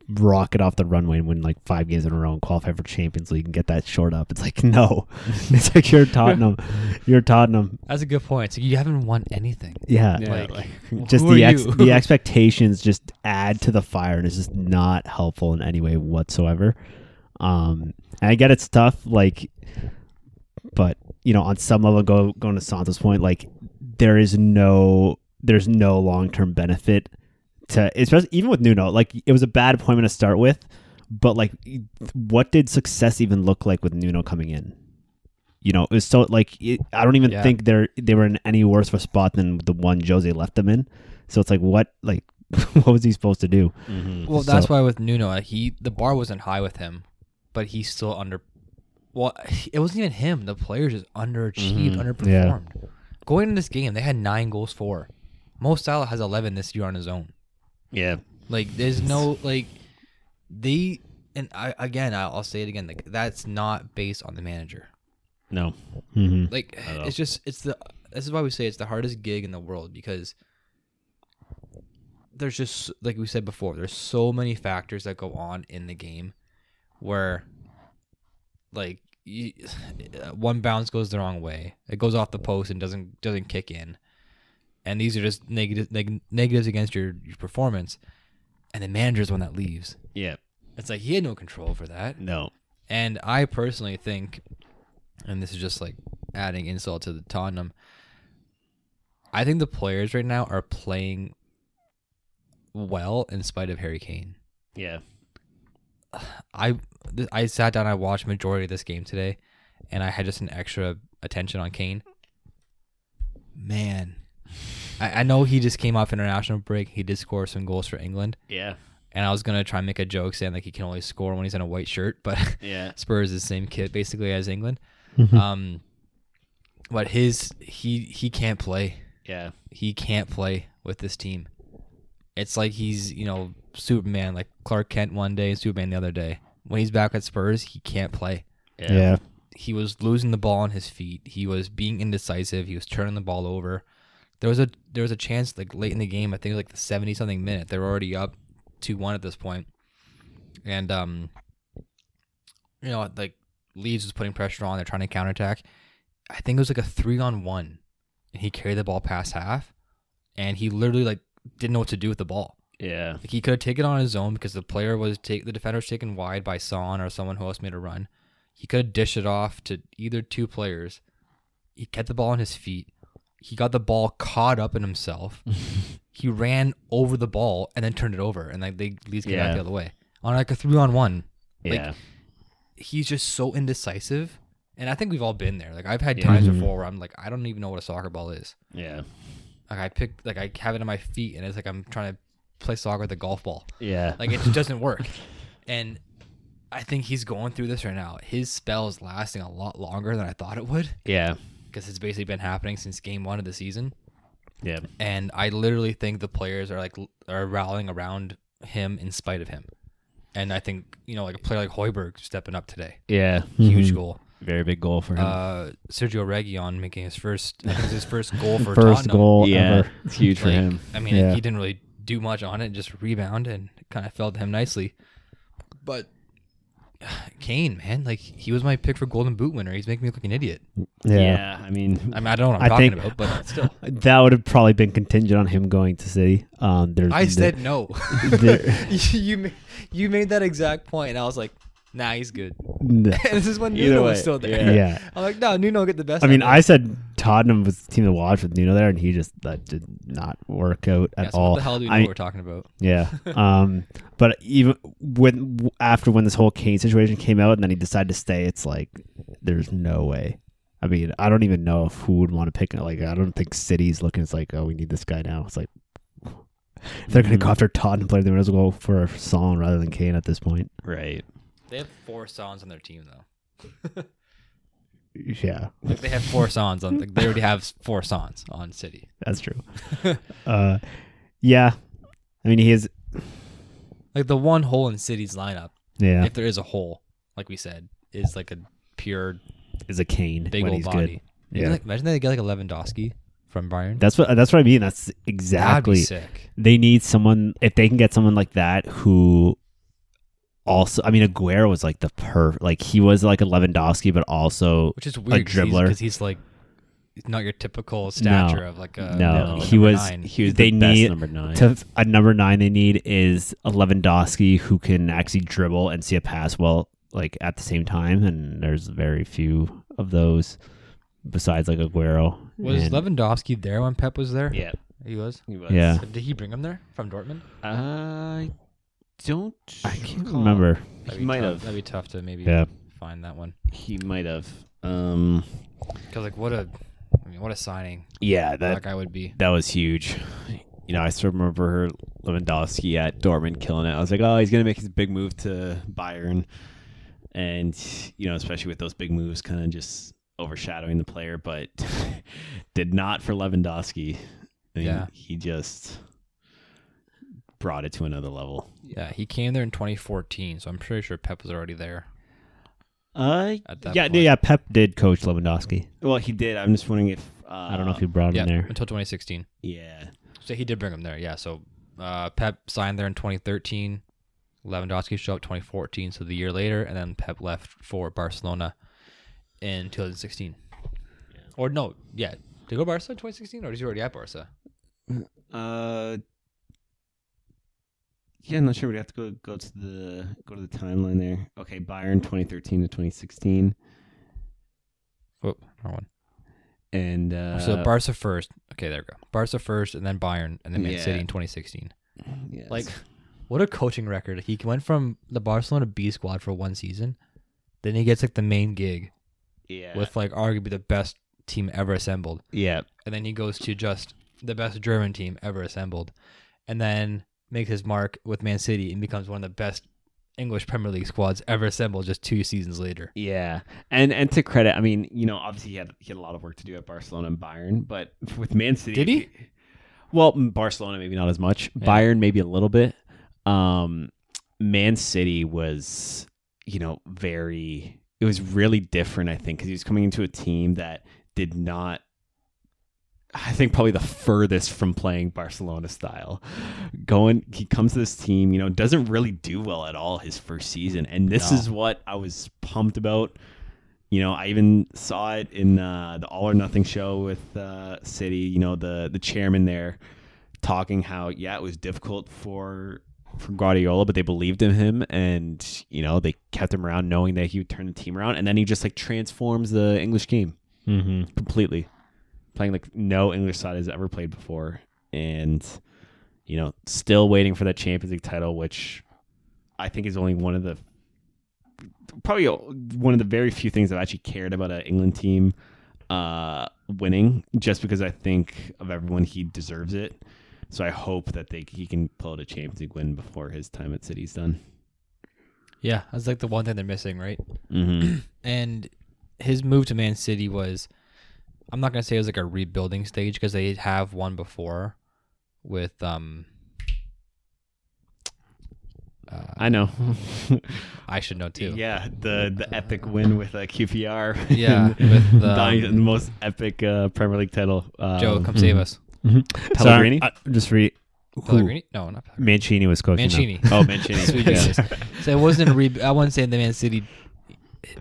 rocket off the runway and win like five games in a row and qualify for Champions League and get that short up. It's like no, it's like you're Tottenham, you're Tottenham.
That's a good point. So you haven't won anything.
Yeah,
Yeah,
like,
like-
just the ex- the expectations just add to the fire and it's just not helpful in any way whatsoever. Um, and I get it's tough, like, but you know, on some level, go going to Santos' point, like there is no there's no long term benefit to especially even with Nuno. Like it was a bad appointment to start with, but like, what did success even look like with Nuno coming in? You know, it was so like it, I don't even
Yeah.
think they're they were in any worse of a spot than the one Jose left them in. So it's like what like what was he supposed to do?
Mhm.
Well, that's
So-
why with Nuno, he the bar wasn't high with him, but he's still under. Well, it wasn't even him. The players just underachieved,
Mhm.
underperformed. Going into this game, they had nine goals for. Mo Salah has eleven this year on his own.
yeah,
Like, there's no like, they and I again, I'll, I'll say it again. Like, that's not based on the manager.
no,
Mm-hmm.
Like,
Not at all.
it's just it's the. This is why we say it's the hardest gig in the world because there's just like we said before, there's so many factors that go on in the game where, like, you, one bounce goes the wrong way, it goes off the post and doesn't doesn't kick in, and these are just negative neg- negatives against your, your performance, and the manager's the one that leaves.
yeah,
It's like he had no control over that.
no,
And I personally think, and this is just like adding insult to the Tottenham, I think the players right now are playing well in spite of Harry Kane.
yeah,
I th- I sat down, I watched majority of this game today, and I had just an extra attention on Kane. Man, I, I know he just came off international break. He did score some goals for England,
yeah,
and I was gonna try and make a joke saying like he can only score when he's in a white shirt, but
yeah,
Spurs is the same kit basically as England.
Mm-hmm.
Um, but his he he can't play.
yeah,
He can't play with this team. It's like he's you know Superman, like Clark Kent one day and Superman the other day. When he's back at Spurs, he can't play.
yeah,
yeah.
He was losing the ball on his feet. He was being indecisive. He was turning the ball over. There was a there was a chance like late in the game. I think it was like the seventy something minute. they're already up two one at this point, and um, you know like Leeds was putting pressure on. They're trying to counterattack. I think it was like a three on one, and he carried the ball past half, and he literally like didn't know what to do with the ball.
yeah,
Like he could have taken it on his own because the player was take the defender was taken wide by Son or someone who else made a run. He could have dished it off to either two players. He kept the ball on his feet. He got the ball caught up in himself. he ran over the ball and then turned it over, and like they Leeds came back the other way on like a three on one. Like,
yeah,
He's just so indecisive, and I think we've all been there. Like I've had times
Mhm.
before where I'm like, I don't even know what a soccer ball is.
yeah,
Like I pick, like I have it on my feet, and it's like I'm trying to play soccer with a golf ball.
yeah,
Like it just doesn't work. And I think he's going through this right now. His spell is lasting a lot longer than I thought it would
yeah,
because it's basically been happening since game one of the season.
yeah,
And I literally think the players are like are rallying around him in spite of him. And I think you know like a player like Højbjerg stepping up today,
yeah.
huge
Mhm.
goal.
Very big goal for him.
Uh, Sergio Reguilon making his first, think his first goal for
First
Tottenham.
goal
yeah,
ever.
it's huge for him.
I mean,
Yeah.
he didn't really do much on it, just rebound and kind of fell to him nicely. But Kane, man, like he was my pick for Golden Boot winner. He's making me look like an idiot.
Yeah. I mean,
I mean, I don't know what I'm
I
talking
think-
about, but still,
that would have probably been contingent on him going to City. Um, there's
I said no. you you you made that exact point, and I was like, nah, he's good.
no.
This is when
Either
Nuno
way,
was still there.
yeah.
yeah.
I'm like, no, Nuno get the best.
I
out
mean,
of
I
it."
said Tottenham was the team to watch with Nuno there, and he just that did not work out
Yeah,
at
so
all.
What the hell do we know
I-
what we're talking about?
Yeah. Um, but even when after when this whole Kane situation came out, and then he decided to stay, it's like there's no way. I mean, I don't even know if who would want to pick. it. Like, I don't think City's looking. It's like, oh, we need this guy now. It's like if they're going to go
Mhm.
after Tottenham player, they might as well go for a Son rather than Kane at this point.
right.
They have four songs on their team though.
Yeah,
Like they have four songs on. Like, they already have four songs on City.
that's true. uh, yeah, I mean, he is.
Like the one hole in City's lineup,
Yeah,
if there is a hole, like we said, is like a pure
is a Kane
big
when
old
he's
body.
good. Yeah.
like, imagine they get like a Lewandowski from Bayern.
That's what that's what I mean. That's exactly. they need someone if they can get someone like that who also I mean Aguero was like the per like he was like a Lewandowski but also
Which is weird
dribbler.
because he's, like he's not your typical stature of like a
No,
a
he was-
nine.
He was
They
the best
need
number nine.
to a number 9 they need is a Lewandowski who can actually dribble and see a pass well like at the same time and there's very few of those besides like Aguero.
was
And-
Lewandowski there when Pep was there?
yeah.
he was.
He was.
Yeah.
Did he bring him there from Dortmund?
I don't.
I can't
recall.
remember.
That'd
He might
tough.
have.
That'd be tough to maybe
Yeah.
find that one.
He might have. Um.
Because like what a, I mean what a signing
Yeah.
that,
That
guy would be.
that was huge. You know, I still remember Lewandowski at Dortmund killing it. I was like, oh, he's gonna make his big move to Bayern, and you know, especially with those big moves, kind of just overshadowing the player, but did not for Lewandowski. I mean,
Yeah.
he just brought it to another level.
Yeah, he came there in 2014, so I'm pretty sure Pep was already there
Uh,
Yeah,
point.
yeah, Pep did coach Lewandowski.
well, he did. I'm just wondering if uh,
I don't know if he brought him there.
until 2016.
Yeah,
So he did bring him there. Yeah. So uh, Pep signed there in 2013. Lewandowski showed up 2014, so the year later, and then Pep left for Barcelona in 2016. Or no, yeah, did he go to Barca in 2016, or was he already at Barca?
Uh, yeah, I'm not sure. We'd have to go go to the go to the timeline there. Okay, Bayern 2013 to 2016,
Oh, wrong one.
and uh,
so Barca first. Okay, there we go. Barca first, and then Bayern, and then Man
Yeah.
City in 2016.
yes.
Like, what a coaching record! He went from the Barcelona B squad for one season, then he gets like the main gig
yeah,
with like arguably the best team ever assembled,
yeah,
and then he goes to just the best German team ever assembled, and then makes his mark with Man City and becomes one of the best English Premier League squads ever assembled just two seasons later.
yeah. And and to credit, I mean, you know, obviously he had he had a lot of work to do at Barcelona and Bayern, but with Man City,
Did he?
Well, Barcelona maybe not as much.
Yeah.
Bayern maybe a little bit. Um, Man City was, you know, very. It was really different, I think, because he was coming into a team that did not. I think probably the furthest from playing Barcelona style. Going, he comes to this team, you know, doesn't really do well at all his first season, and this
No.
is what I was pumped about. You know, I even saw it in uh, the All or Nothing show with uh, City. You know, the the chairman there talking how yeah, it was difficult for for Guardiola, but they believed in him, and you know they kept him around, knowing that he would turn the team around, and then he just like transforms the English game
Mm-hmm.
completely, playing like no English side has ever played before, and you know still waiting for that Champions League title, which I think is only one of the probably one of the very few things I've actually cared about an England team uh, winning, just because I think of everyone he deserves it. So I hope that they he can pull out a Champions League win before his time at City's done.
Yeah, that's like the one thing they're missing, right?
Mm-hmm.
and his move to Man City was I'm not gonna say it was like a rebuilding stage because they have one before with um uh,
I know.
I should know too.
Yeah, the the epic win with uh, QPR.
Yeah,
And
with,
dying-
um,
the most epic uh, Premier League title. Um,
Joe, come save us.
Pellegrini?
So, I- I- just re
Pellegrini? No, not Pellegrini.
Mancini was coaching. them.
Mancini.
Oh, Mancini.
Sweet
yeah.
Jesus. So it wasn't a re- I wouldn't say the Man City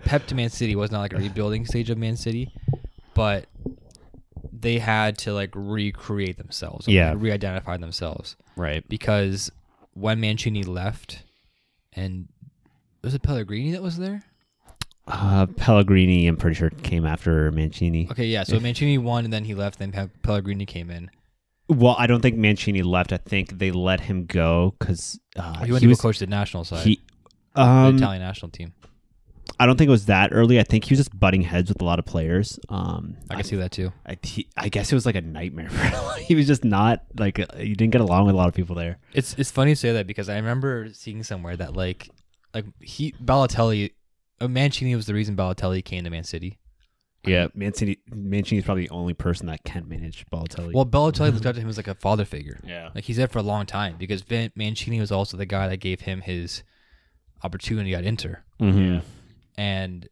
Pep to Man City was not like a rebuilding stage of Man City, but they had to like recreate themselves, or
Yeah.
re-identify themselves
Right.
because when Mancini left, and was it Pellegrini that was there?
Uh, Pellegrini, I'm pretty sure came after Mancini.
Okay, yeah. So Mancini won, and then he left. Then Pe- Pellegrini came in.
Well, I don't think Mancini left. I think they let him go because uh,
he went
he
to
was
coach the national side,
he.
the
Um,
Italian national team.
I don't think it was that early. I think he was just butting heads with a lot of players. Um,
I can see that too.
I, he, I guess it was like a nightmare for him. he was just not like uh, he didn't get along with a lot of people there.
It's it's funny to say that because I remember seeing somewhere that like like he Balotelli, uh, Mancini was the reason Balotelli came to Man City.
Yeah.
Mancini Mancini is probably the only person that can manage Balotelli.
Well, Balotelli looked up to him as like a father figure.
Yeah.
Like he's there for a long time because Vin- Mancini was also the guy that gave him his opportunity at Inter.
Mhm.
And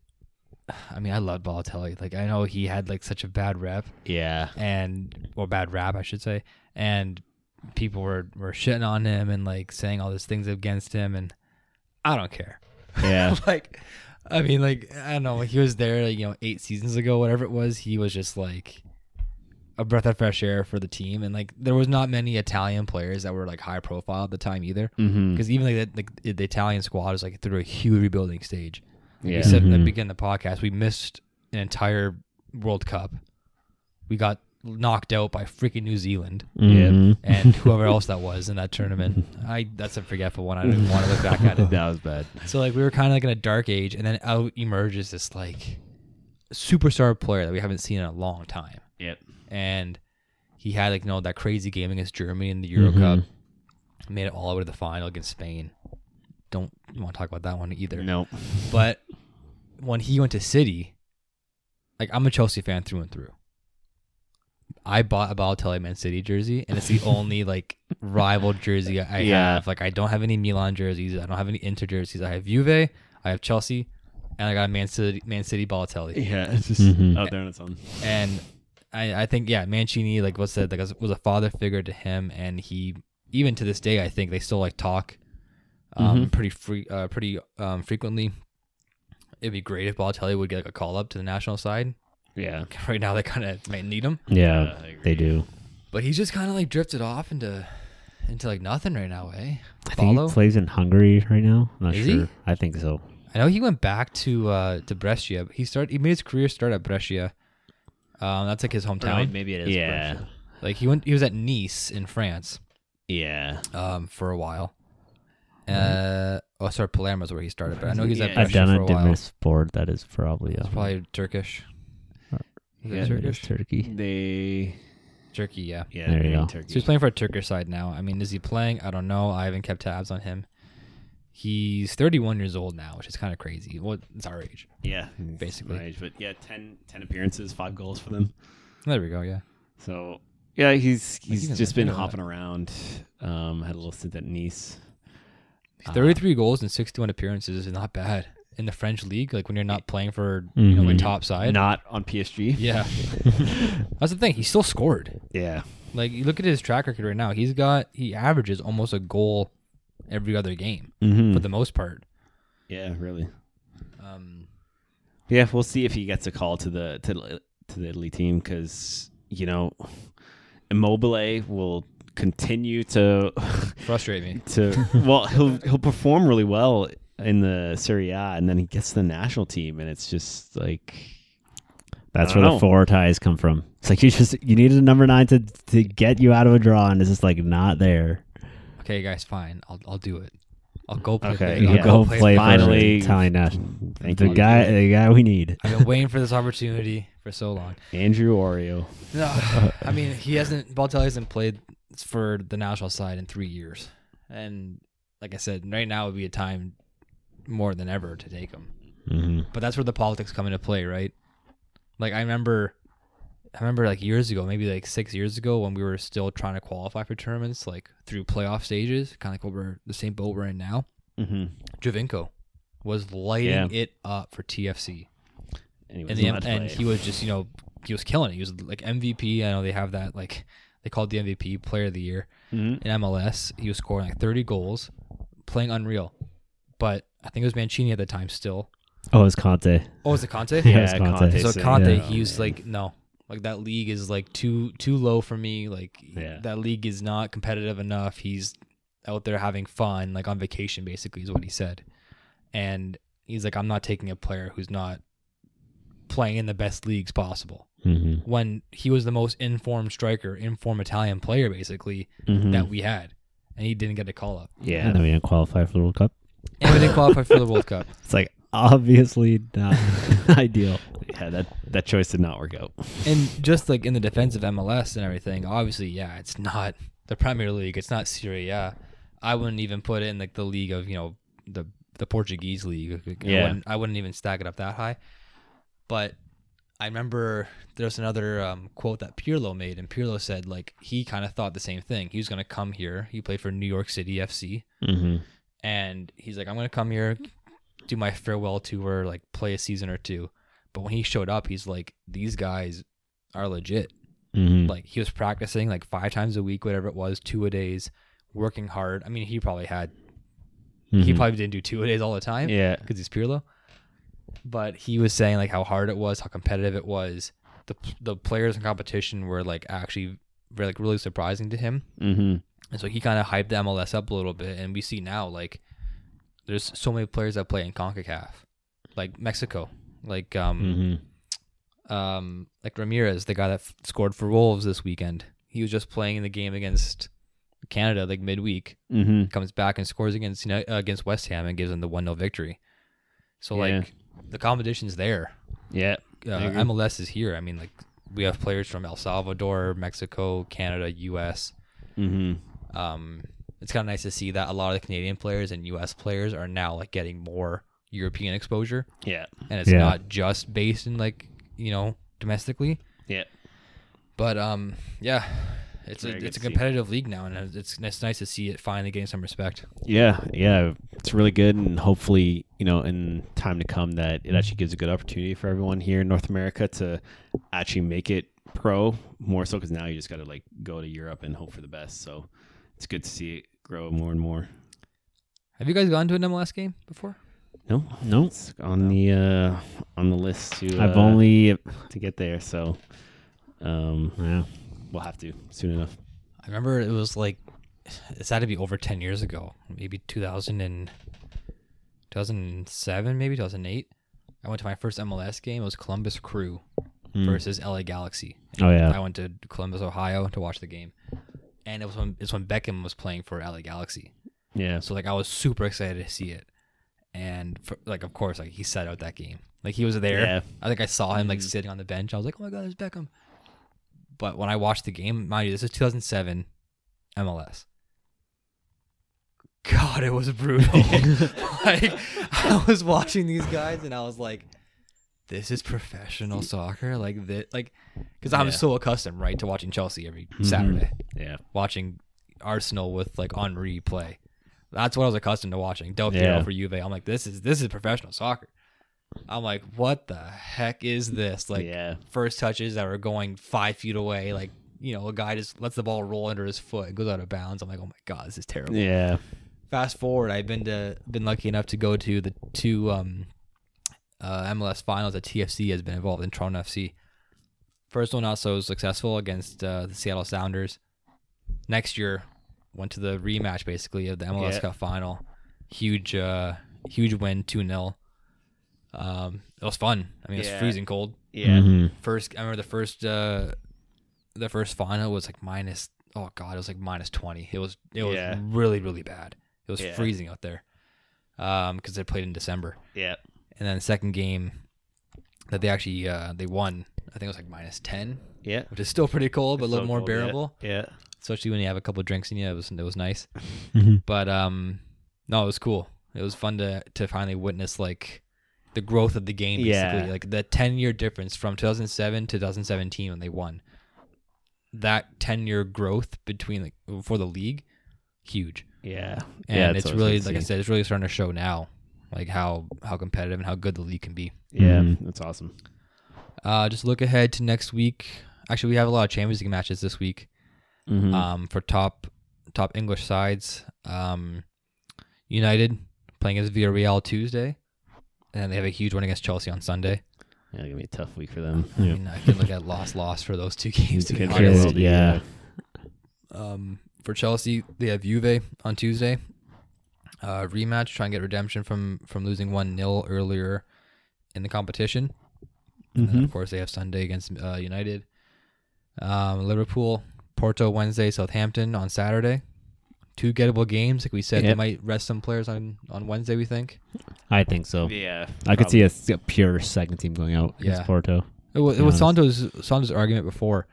I mean, I love Balotelli. Like I know he had like such a bad rep
Yeah.
and or bad rap, I should say, and people were were shitting on him and like saying all these things against him, and I don't care.
yeah,
like, I mean, like I don't know. He was there, like, you know, eight seasons ago, whatever it was. He was just like a breath of fresh air for the team, and like there was not many Italian players that were like high profile at the time either.
Mm-hmm.
Because even like the, the, the Italian squad is like through a huge rebuilding stage.
Yeah.
We said at the beginning of the podcast, we missed an entire World Cup. We got knocked out by freaking New Zealand
Mhm.
and whoever else that was in that tournament. I that's a forgetful one. I don't want to look back at it.
That was bad.
So like we were kind of like in a dark age, and then out emerges this like superstar player that we haven't seen in a long time,
Yep.
and he had like you know that crazy game against Germany in the Euro Cup,
Mhm.
made it all the way to the final against Spain. Don't want to talk about that one either.
No.
But when he went to City, like I'm a Chelsea fan through and through. I bought a Balotelli Man City jersey, and it's the only like rival jersey I
Yeah.
have. Like I don't have any Milan jerseys. I don't have any Inter jerseys. I have Juve, I have Chelsea, and I got a Man City Man City Balotelli.
Yeah. It's just
Mhm.
out there on its own.
And I, I think yeah, Mancini like was said like was- was a father figure to him, and he even to this day I think they still like talk, um, pretty free, uh, pretty um frequently. It'd be great if Balotelli would get like a call up to the national side.
Yeah.
Right now they kind of might need him,
Yeah,
I
they do.
but he's just kind of like drifted off into into like nothing right now, eh?
I think
Follow?
he plays in Hungary right now. I'm not
Is he?
I think so.
I know he went back to uh to Brescia. He started he made his career start at Brescia. Um, that's like his hometown.
Maybe it is.
Yeah.
Brescia.
Like he went he was at Nice in France.
Yeah.
um, for a while. Uh, oh, sorry, Palermo's where he started, but I know he's at
Yeah.
I've
Brescia
done
for
a
a while.
different sport that is probably
It's
uh,
probably Turkish. Is it
Yeah,
it is
Turkish?
Turkey.
They.
Turkey, yeah.
Yeah.
There you
they're in
go.
Turkey.
So he's playing for a Turkish side now. I mean, is he playing? I don't know. I haven't kept tabs on him. He's 31 years old now, which is kind of crazy. Well, it's our age.
Yeah.
Basically.
my age, but yeah, 10, 10 appearances, five goals for them.
There we go. Yeah.
So yeah, he's he's
even-
just been
didn't
hopping around. Um, had a little stint at Nice. Uh,
33 goals and 61 appearances is not bad in the French league. Like when you're not playing for you know a
Mhm.
top side.
Not on PSG.
Yeah. That's the thing. He still scored.
Yeah.
Like you look at his track record right now. He's got he averages almost a goal every other game
Mm-hmm.
for the most part.
Yeah, really.
Um,
Yeah, we'll see if he gets a call to the to the- to the Italy team because you know Immobile will continue to
frustrate me.
to well he'll he'll perform really well in the Serie A and then he gets to the national team and it's just like
That's where
don't
the four ties come from. It's like you just you needed a number nine to to get you out of a draw, and it's just like not there.
Okay, guys, fine. I'll I'll do it. I'll go play.
Okay,
I'll
go
play
play
finally.
Italian national.
Thank
the
you.
guy, the guy we need.
I've been waiting for this opportunity for so long.
Andrew Oreo.
No, I mean he hasn't. Balotelli hasn't played for the national side in three years, and like I said, right now would be a time more than ever to take him.
Mm-hmm.
But that's where the politics come into play, right? Like I remember, I remember like years ago, maybe like six years ago, when we were still trying to qualify for tournaments, like through playoff stages, kind of like what we're the same boat we're in now.
Mm-hmm.
Giovinco was lighting
Yeah.
it up for TFC,
And he
and, the, and he was just you know he was killing it. He was like MVP. I know they have that like They called the MVP Player of the Year
Mhm.
in MLS. He was scoring like 30 goals, playing unreal. But I think it was Mancini at the time still.
Oh, it was Conte.
Oh, it was it Conte?
Yeah, it's Conte.
Conte
So Conte,
yeah.
he was like, no, like that league is like too too low for me. Like
Yeah.
that league is not competitive enough. He's out there having fun, like on vacation, basically, is what he said. And he's like, I'm not taking a player who's not playing in the best leagues possible.
Mm-hmm.
When he was the most informed striker, informed Italian player, basically
Mhm.
that we had, and he didn't get a call up,
yeah.
And then we didn't qualify for the World Cup.
and we didn't qualify for the World Cup.
It's like obviously not ideal.
yeah, that that choice did not work out.
and just like in the defense of MLS and everything, obviously, yeah, it's not the Premier League. It's not Serie A. I wouldn't even put it in like the league of you know the the Portuguese league. I
Yeah.
wouldn't, I wouldn't even stack it up that high. But I remember there was another um, quote that Pirlo made, and Pirlo said like he kind of thought the same thing. He was gonna come here. He played for New York City FC,
Mm-hmm.
and he's like, I'm gonna come here, do my farewell tour, like play a season or two. But when he showed up, he's like, these guys are legit.
Mm-hmm.
Like he was practicing like five times a week, whatever it was, two a days, working hard. I mean, he probably had he
Mm-hmm.
probably didn't do two a days all the time
Yeah.
because he's Pirlo. But he was saying like how hard it was, how competitive it was. The the players in competition were like actually like really surprising to him.
Mm-hmm.
And so he kind of hyped the MLS up a little bit, and we see now like there's so many players that play in Concacaf, like Mexico, like um
Mm-hmm.
um like Ramirez, the guy that f- scored for Wolves this weekend. He was just playing in the game against Canada like midweek,
Mm-hmm.
comes back and scores against you know, against West Ham and gives them the one 0 victory. So
Yeah.
like the competition's there.
Yeah.
Uh, MLS is here. I mean like we have players from El Salvador, Mexico, Canada, U.S.
Mm-hmm.
um, it's kind of nice to see that a lot of the Canadian players and U.S. players are now like getting more European exposure,
Yeah.
and it's
Yeah.
not just based in like you know domestically.
Yeah.
But um, yeah, it's a it's a
to see.
competitive league now, and it's it's nice to see it finally getting some respect.
Yeah, yeah, it's really good, and hopefully, you know, in time to come, that it actually gives a good opportunity for everyone here in North America to actually make it pro. More so because now you just got to like go to Europe and hope for the best. So it's good to see it grow more and more.
Have you guys gone to an MLS game before?
No,
No.
it's on the uh, on the list to
I've
uh,
only
to get there. So um,
yeah.
We'll have to soon enough.
I remember it was like it's had to be over ten years ago, maybe 2000 and 2007, maybe 2008. I went to my first MLS game. It was Columbus Crew
Mm.
versus LA Galaxy.
Oh yeah.
I went to Columbus, Ohio to watch the game. And it was when it's when Beckham was playing for LA Galaxy.
Yeah,
So like I was super excited to see it. And for, like of course like he set out that game. Like he was there.
Yeah.
I think I saw him like sitting on the bench. I was like, "Oh my god, it's Beckham." But when I watched the game, mind you, this is 2007 MLS. God, it was brutal. like I was watching these guys and I was like, "This is professional soccer." Like that, like because I'm
Yeah.
so accustomed, right, to watching Chelsea every
Mm-hmm.
Saturday,
yeah,
watching Arsenal with like on replay. That's what I was accustomed to watching. Del Piero
Yeah.
for Juve. I'm like, this is this is professional soccer. I'm like, what the heck is this? Like
yeah,
first touches that were going five feet away, like you know, a guy just lets the ball roll under his foot, it goes out of bounds. I'm like, oh my god, this is terrible.
yeah.
Fast forward, I've been to been lucky enough to go to the two um, uh, MLS finals that TFC has been involved in. Toronto FC. First one not so successful against uh, the Seattle Sounders. Next year, went to the rematch basically of the MLS
Yeah.
Cup final. Huge, uh, huge win, two 0 Um, it was fun. I mean, it was
Yeah.
freezing cold
Yeah,
Mhm.
first I remember the first uh the first final was like minus oh god it was like minus 20 it was it was
Yeah.
really really bad it was
Yeah.
freezing out there um because they played in december
yeah,
and then the second game that they actually uh they won i think it was like minus 10
yeah.
which is still pretty cold but a little
so
more
cold, yeah.
bearable
Yeah,
especially when you have a couple of drinks in you it was it was nice
Mhm.
but um no it was cool it was fun to to finally witness like the growth of the game basically
Yeah.
like the 10 year difference from 2007 to 2017 when they won that 10 year growth between like for the league huge
yeah,
and
yeah.
it's really
good to
like i said it's really starting to show now like how how competitive and how good the league can be
Yeah,
Mhm.
that's awesome.
uh just look ahead to next week actually we have a lot of champions league matches this week
Mhm.
Um, for top top English sides, um, United playing against Villarreal Tuesday, and then they have a huge one against Chelsea on Sunday.
Yeah, it's gonna be a tough week for them.
I mean, I can look at loss loss for those two games. To be honest.
Chelsea,
yeah.
Um, for Chelsea, they have Juve on Tuesday. Uh, rematch, try and get redemption from from losing one 0 earlier in the competition. And then,
Mhm.
of course, they have Sunday against uh, United. Um, Liverpool, Porto Wednesday, Southampton on Saturday. Two gettable games. Like we said, they might rest some players on on Wednesday. We think.
I think so.
Yeah,
I could see a pure second team going out against
Yeah.
Porto.
It was, it was
honest.
Santos Santos' argument before.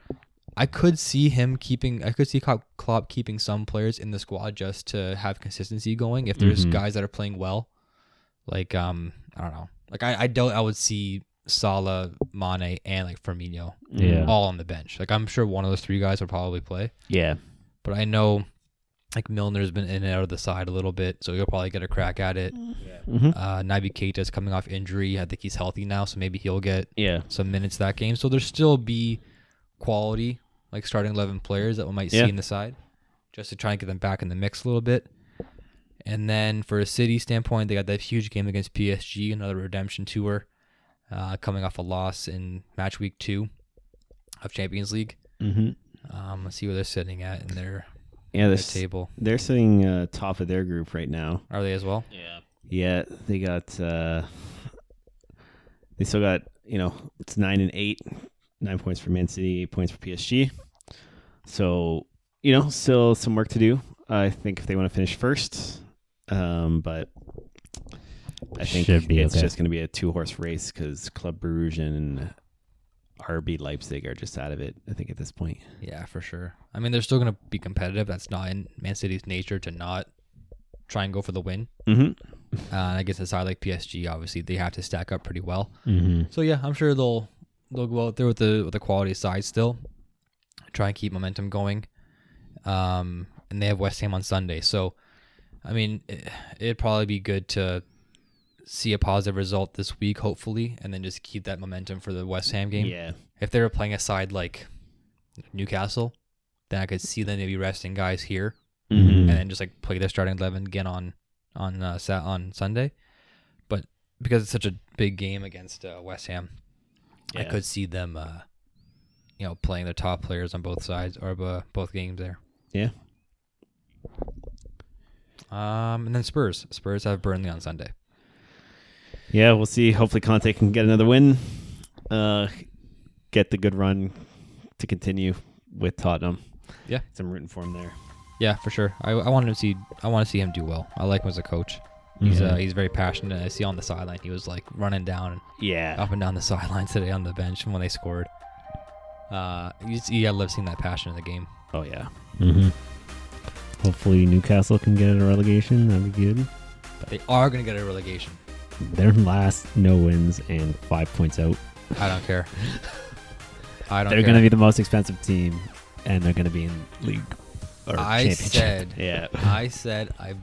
I could see him keeping. I could see Klopp, Klopp keeping some players in the squad just to have consistency going. If there's
Mhm.
guys that are playing well, like um, I don't know. Like I, I doubt I would see Salah, Mane, and like Firmino
Yeah.
all on the bench. Like I'm sure one of those three guys will probably play.
yeah.
But I know, like Milner's been in and out of the side a little bit, so he'll probably get a crack at it.
Mm-hmm.
Uh, Naby Keita's coming off injury. I think he's healthy now, so maybe he'll get
Yeah.
some minutes that game. So there'll still be quality, like starting 11 players that we might
Yeah.
see in the side, just to try and get them back in the mix a little bit. And then for a City standpoint, they got that huge game against PSG, another redemption tour, uh, coming off a loss in match week two of Champions League.
Mm-hmm.
Um, let's see where they're sitting at in their,
Yeah,
their
they're,
table.
they're sitting uh, top of their group right now.
Are they as well?
Yeah. Yeah, they got uh they still got, you know, it's 9 and 8. 9 points for Man City, 8 points for PSG. So, you know, still some work to do. I think if they want to finish first, um but I think
Should be
it's
okay.
just going to be a two-horse race cuz Club Brugge and RB Leipzig are just out of it, I think at this point.
Yeah, for sure. I mean, they're still going to be competitive. That's not in Man City's nature to not try and go for the win.
Mhm.
Uh, I guess a side like PSG, obviously, they have to stack up pretty well.
Mm-hmm.
So yeah, I'm sure they'll they'll go out there with the with the quality side still, try and keep momentum going. Um, and they have West Ham on Sunday, so I mean, it, it'd probably be good to see a positive result this week, hopefully, and then just keep that momentum for the West Ham game.
Yeah.
If they were playing a side like Newcastle, then I could see them maybe resting guys here
Mm-hmm.
and then just like play their starting eleven again on on uh, sat on Sunday. But because it's such a big game against uh, West Ham, I could see them, uh, you know, playing their top players on both sides or uh, both games there.
Yeah.
Um, and then Spurs. Spurs have Burnley on Sunday.
Yeah, we'll see. Hopefully, Conte can get another win. Uh, get the good run to continue with Tottenham.
Yeah.
some rooting for him there.
Yeah, for sure. I, I want to see I want to see him do well. I like him as a coach. He's uh, he's very passionate. I see on the sideline he was like running down
Yeah,
up and down the sidelines today on the bench when they scored. Uh, you, just- you gotta love seeing that passion in the game.
Oh yeah.
Mm-hmm. Hopefully Newcastle can get a relegation. That'd be good.
But They are gonna get a relegation.
They're last, no wins, and five points out.
I don't care. I don't.
They're going to be the most expensive team, and they're going to be in league or
I said.
Yeah.
I said I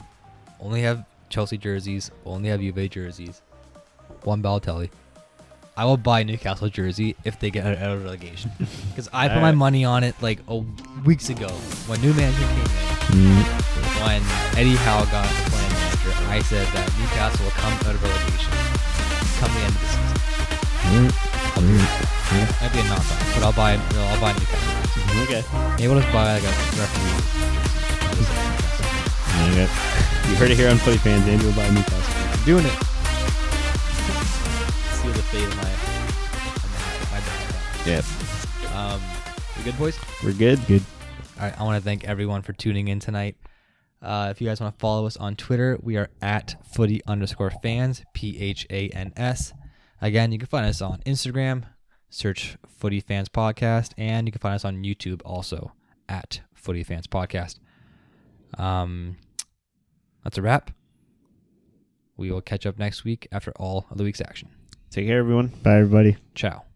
only have Chelsea jerseys. Only have Juve jerseys. One Balotelli. I will buy Newcastle jersey if they get out of relegation because I put my money on it like oh, weeks ago when new management came in.
Mm,
when Eddie Howe got manager, I said that Newcastle will come out of relegation come the end of the season.
mm, mm.
Might be a knock on, but I'll buy no, I'll buy Newcastle.
Okay.
Maybe we'll just buy like a referee.
Okay.
You heard it here on Footy Phans. Andrew will buy Newcastle.
I'm doing it. Seal the fate of my my bad.
Yep.
Um, we good, boys?
We're good.
Good.
All right, I want to thank everyone for tuning in tonight. Uh, if you guys want to follow us on Twitter, we are at footy underscore fans, P H A N S. Again, you can find us on Instagram, search Footy Phans Podcast, and you can find us on YouTube also at Footy Phans Podcast. Um, that's a wrap. We will catch up next week after all of the week's action.
Take care, everyone.
Bye, everybody.
Ciao.